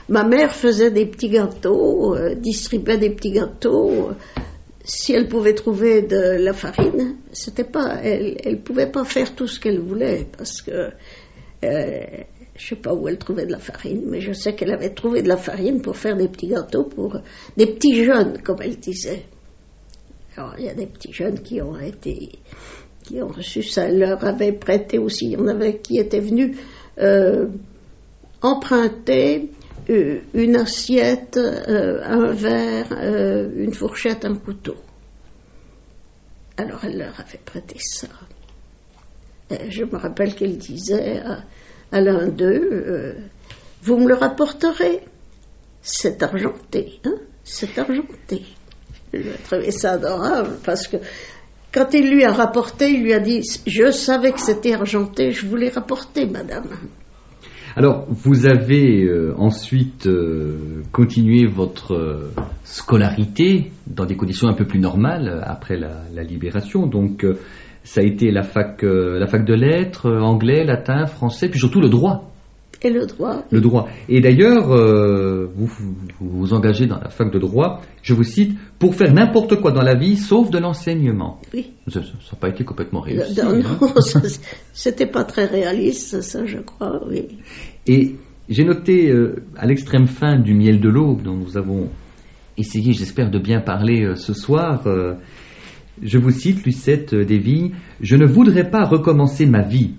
Speaker 2: Ma mère faisait des petits gâteaux, euh, distribuait des petits gâteaux. Si elle pouvait trouver de la farine, c'était pas, elle, elle pouvait pas faire tout ce qu'elle voulait parce que euh, je sais pas où elle trouvait de la farine, mais je sais qu'elle avait trouvé de la farine pour faire des petits gâteaux pour des petits jeunes, comme elle disait. Alors il y a des petits jeunes qui ont été qui ont reçu ça, elle leur avait prêté aussi. Il y en avait qui étaient venus euh, emprunté euh, une assiette, euh, un verre, euh, une fourchette, un couteau. Alors elle leur avait prêté ça. Je me rappelle qu'elle disait à, l'un d'eux, euh, vous me le rapporterez. C'est argenté, hein C'est argenté. Je trouvais ça adorable parce que quand il lui a rapporté, il lui a dit, je savais que c'était argenté, je voulais rapporter, madame.
Speaker 1: Alors, vous avez euh, ensuite euh, continué votre euh, scolarité dans des conditions un peu plus normales euh, après la, la libération. Donc, ça a été la fac, la fac de lettres, anglais, latin, français, puis surtout le droit.
Speaker 2: Et le droit,
Speaker 1: Le droit. Et d'ailleurs, euh, vous, vous vous engagez dans la fac de droit, je vous cite, pour faire n'importe quoi dans la vie, sauf de l'enseignement.
Speaker 2: oui.
Speaker 1: Ça n'a pas été complètement réussi.
Speaker 2: Non,
Speaker 1: hein.
Speaker 2: non, ça, c'était pas très réaliste, ça, je crois, oui.
Speaker 1: Et j'ai noté euh, à l'extrême fin du miel de l'aube dont nous avons essayé, j'espère, de bien parler euh, ce soir. je vous cite, Lucette Desvignes, Je ne voudrais pas recommencer ma vie,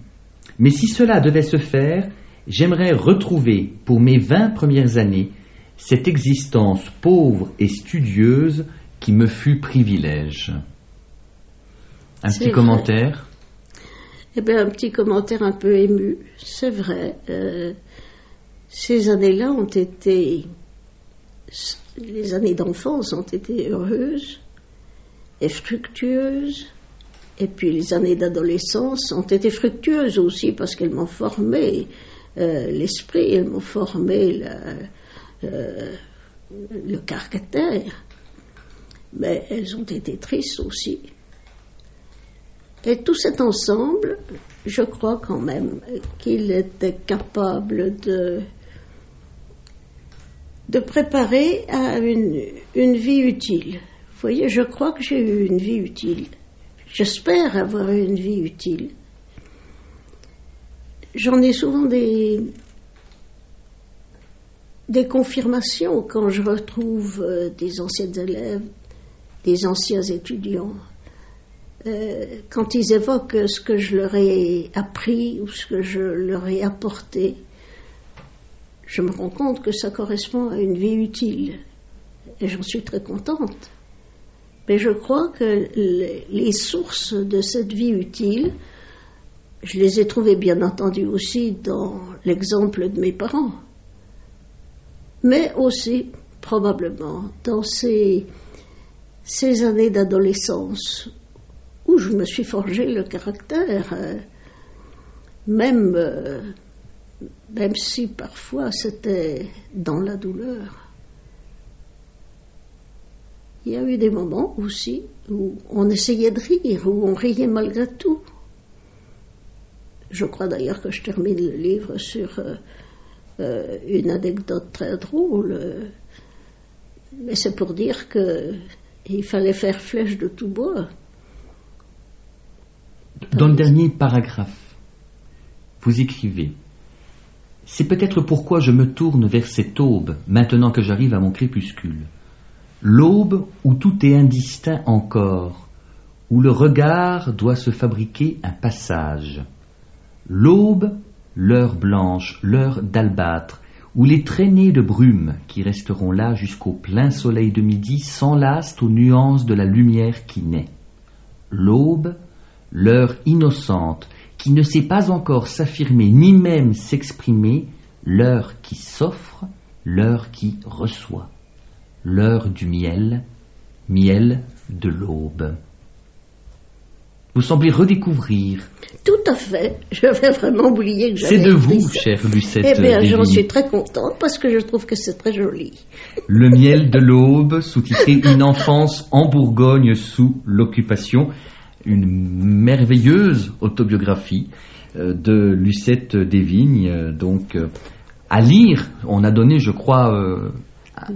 Speaker 1: mais si cela devait se faire, j'aimerais retrouver pour mes vingt premières années cette existence pauvre et studieuse qui me fut privilège. Un petit
Speaker 2: vrai.
Speaker 1: commentaire?
Speaker 2: Eh bien, un petit commentaire un peu ému, c'est vrai. euh, ces années-là ont été, les années d'enfance ont été heureuses et fructueuses. Et puis les années d'adolescence ont été fructueuses aussi parce qu'elles m'ont formé euh, l'esprit, elles m'ont formé euh, le caractère. Mais elles ont été tristes aussi. Et tout cet ensemble, je crois quand même qu'il était capable de, de préparer à une, une vie utile. Vous voyez, je crois que j'ai eu une vie utile. J'espère avoir eu une vie utile. J'en ai souvent des, des confirmations quand je retrouve euh, des anciens élèves, des anciens étudiants euh, quand ils évoquent ce que je leur ai appris ou ce que je leur ai apporté, je me rends compte que ça correspond à une vie utile. Et j'en suis très contente. Mais je crois que les sources de cette vie utile, je les ai trouvées bien entendu aussi dans l'exemple de mes parents, mais aussi probablement dans ces, ces années d'adolescence où je me suis forgé le caractère, euh, même, euh, même si parfois c'était dans la douleur. Il y a eu des moments aussi où on essayait de rire, où on riait malgré tout. Je crois d'ailleurs que je termine le livre sur euh, euh, une anecdote très drôle, euh, mais c'est pour dire que il fallait faire flèche de tout bois.
Speaker 1: Dans le dernier paragraphe, vous écrivez C'est peut-être pourquoi je me tourne vers cette aube, maintenant que j'arrive à mon crépuscule. L'aube où tout est indistinct encore, où le regard doit se fabriquer un passage. L'aube, l'heure blanche, l'heure d'albâtre, où les traînées de brume qui resteront là jusqu'au plein soleil de midi s'enlacent aux nuances de la lumière qui naît. L'aube, l'heure innocente, qui ne sait pas encore s'affirmer ni même s'exprimer, l'heure qui s'offre, l'heure qui reçoit, l'heure du miel, miel de l'aube. Vous semblez redécouvrir.
Speaker 2: Tout à fait. J'avais vraiment oublié que j'avais
Speaker 1: C'est de vous,
Speaker 2: ça.
Speaker 1: chère Lucette.
Speaker 2: Eh bien, j'en suis très contente parce que je trouve que c'est très joli.
Speaker 1: Le miel de l'aube, sous-titré Une enfance en Bourgogne sous l'occupation, une merveilleuse autobiographie euh, de Lucette Desvignes. euh, Donc, euh, à lire, on a donné, je crois,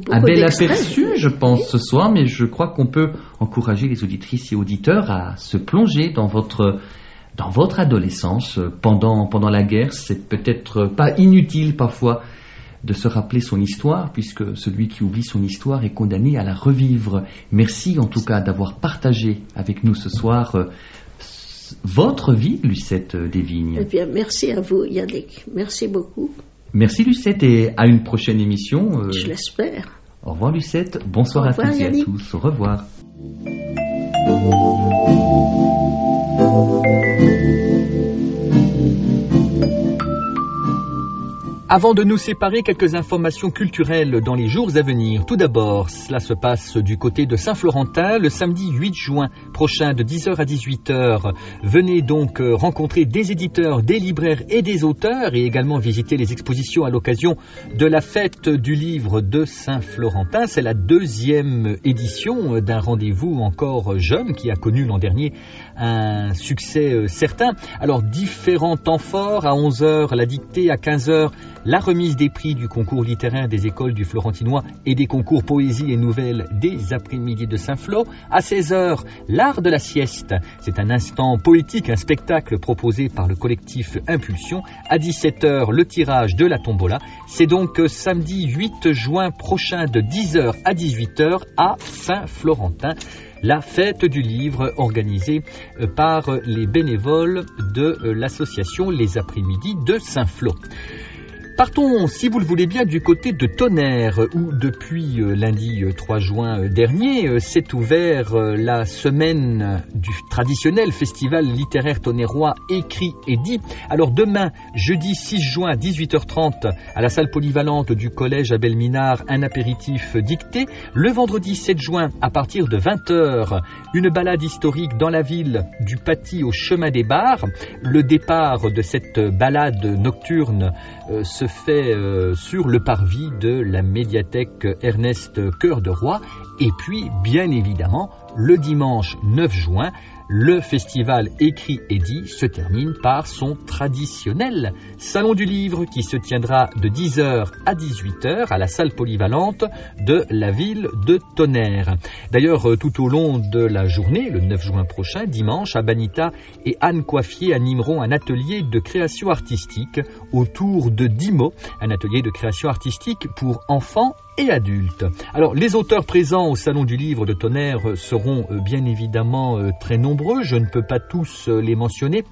Speaker 1: un bel aperçu, je pense, ce soir, mais je crois qu'on peut encourager les auditrices et auditeurs à se plonger dans votre dans votre adolescence euh, pendant pendant la guerre. C'est peut-être pas inutile parfois de se rappeler son histoire, puisque celui qui oublie son histoire est condamné à la revivre. Merci en tout cas d'avoir partagé avec nous ce soir euh, votre vie, Lucette
Speaker 2: Eh
Speaker 1: Desvignes.
Speaker 2: bien, merci à vous, Yannick. Merci beaucoup.
Speaker 3: Merci Lucette et à une prochaine émission. euh,
Speaker 2: Je l'espère.
Speaker 3: Au revoir Lucette, bonsoir à toutes et à tous, au revoir.
Speaker 1: Avant de nous séparer, quelques informations culturelles dans les jours à venir. Tout d'abord, cela se passe du côté de Saint-Florentin le samedi 8 juin prochain de 10h à 18h. Venez donc euh, rencontrer des éditeurs, des libraires et des auteurs et également visiter les expositions à l'occasion de la fête du livre de Saint-Florentin. C'est la deuxième édition euh, d'un rendez-vous encore jeune qui a connu l'an dernier un succès euh, certain. Alors différents temps forts, à 11h la dictée, à 15h la remise des prix du concours littéraire des écoles du Florentinois et des concours poésie et nouvelles des après-midi de Saint-Flour. À 16h, l'art de la sieste. C'est un instant poétique, un spectacle proposé par le collectif Impulsion. À 17h, le tirage de la tombola. C'est donc euh, samedi 8 juin prochain de 10h à 18h à Saint-Florentin la fête du livre organisée euh, par euh, les bénévoles de euh, l'association Les Après-midi de Saint-Flour. Partons, si vous le voulez bien, du côté de Tonnerre, où depuis euh, lundi euh, 3 juin euh, dernier euh, s'est ouvert euh, la semaine du traditionnel festival littéraire tonnerrois écrit et dit. Alors demain, jeudi 6 juin à 18h30, à la salle polyvalente du collège Abel Minard, un apéritif dicté. Le vendredi 7 juin, à partir de 20h, une balade historique dans la ville du Paty au chemin des bars. Le départ de cette balade nocturne euh, se fait euh, sur le parvis de la médiathèque Ernest Cœur de Roi. Et puis, bien évidemment, le dimanche 9 juin, le festival écrit et dit se termine par son traditionnel salon du livre qui se tiendra de 10h à 18h à la salle polyvalente de la ville de Tonnerre. D'ailleurs, euh, tout au long de la journée, le 9 juin prochain, dimanche, Abanita et Anne Coiffier animeront un atelier de création artistique autour de 10 mots, un atelier de création artistique pour enfants et adultes. Alors, les auteurs présents au Salon du Livre de Tonnerre seront euh, bien évidemment euh, très nombreux. Je ne peux pas tous euh, les mentionner.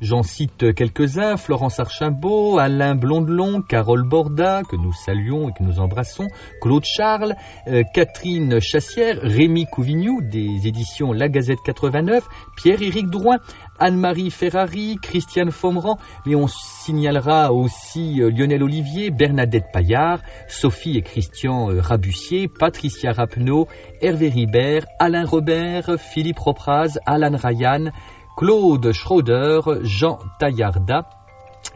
Speaker 1: J'en cite quelques-uns, Florence Archimbault, Alain Blondelon, Carole Borda, que nous saluons et que nous embrassons, Claude Charles, euh, Catherine Chassière, Rémi Couvignou, des éditions La Gazette 89, Pierre-Éric Drouin, Anne-Marie Ferrari, Christiane Fomeran, mais on signalera aussi euh, Lionel Olivier, Bernadette Paillard, Sophie et Christian euh, Rabussier, Patricia Rapneau, Hervé Ribert, Alain Robert, Philippe Ropraz, Alan Ryan, Claude Schroeder, Jean Taillarda,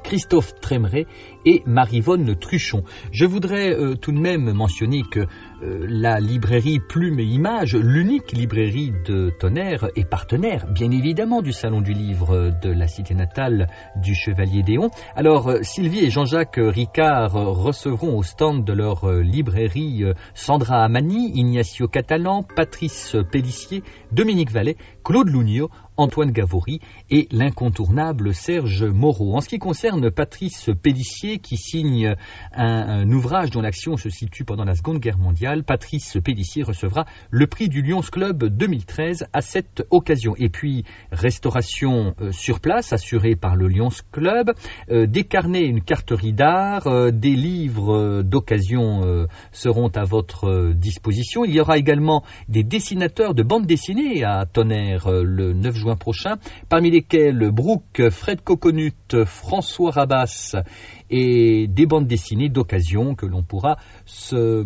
Speaker 1: Christophe Trémeret et Marivonne Truchon. Je voudrais euh, tout de même mentionner que euh, la librairie Plume et Images, l'unique librairie de Tonnerre, est partenaire, bien évidemment, du Salon du Livre de la cité natale du Chevalier Déon. Alors, euh, Sylvie et Jean-Jacques Ricard recevront au stand de leur librairie Sandra Amani, Ignacio Catalan, Patrice Pellissier, Dominique Vallet, Claude Lugnot, Antoine Gavory et l'incontournable Serge Moreau. En ce qui concerne Patrice Pellissier, qui signe un, ouvrage dont l'action se situe pendant la Seconde Guerre mondiale, Patrice Pellissier recevra le prix du Lions Club 2013 à cette occasion. Et puis, restauration euh, sur place assurée par le Lions Club, euh, des carnets, une carterie d'art, euh, des livres euh, d'occasion seront à votre disposition. Il y aura également des dessinateurs de bandes dessinées à Tonnerre le 9 juin prochain, parmi lesquels Brooke, Fred Coconut, François Rabas et des bandes dessinées d'occasion que l'on pourra se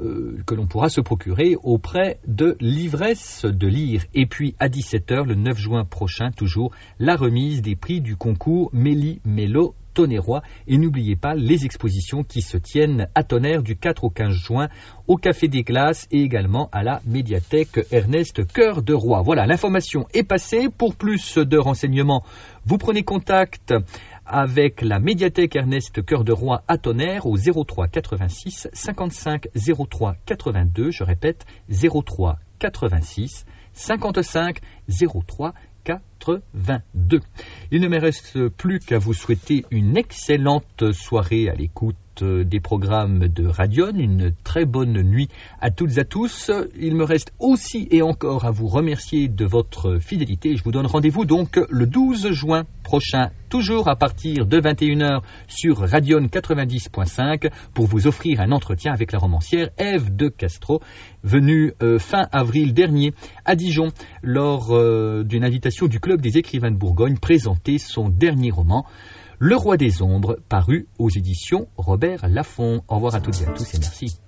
Speaker 1: euh, que l'on pourra se procurer auprès de l'ivresse de lire. Et puis à 17h, le 9 juin prochain, toujours, la remise des prix du concours Méli Mélo Et n'oubliez pas les expositions qui se tiennent à Tonnerre du 4 au 15 juin au Café des Glaces et également à la médiathèque Ernest Cœur de Roi. Voilà, l'information est passée. Pour plus de renseignements, vous prenez contact avec la médiathèque Ernest Cœur de Roi à Tonnerre au 03 86 55 03 82. Je répète, 03 86 55 03 82. 82. Il ne me reste plus qu'à vous souhaiter une excellente soirée à l'écoute euh, des programmes de Radion. Une très bonne nuit à toutes et à tous. Il me reste aussi et encore à vous remercier de votre fidélité. Je vous donne rendez-vous donc le 12 juin prochain, toujours à partir de 21h sur Radion 90.5 pour vous offrir un entretien avec la romancière Ève de Castro, venue euh, fin avril dernier à Dijon lors euh, d'une invitation du Club des écrivains de Bourgogne présenter son dernier roman. Le Roi des Ombres, paru aux éditions Robert Laffont. Au revoir à toutes et à tous et merci.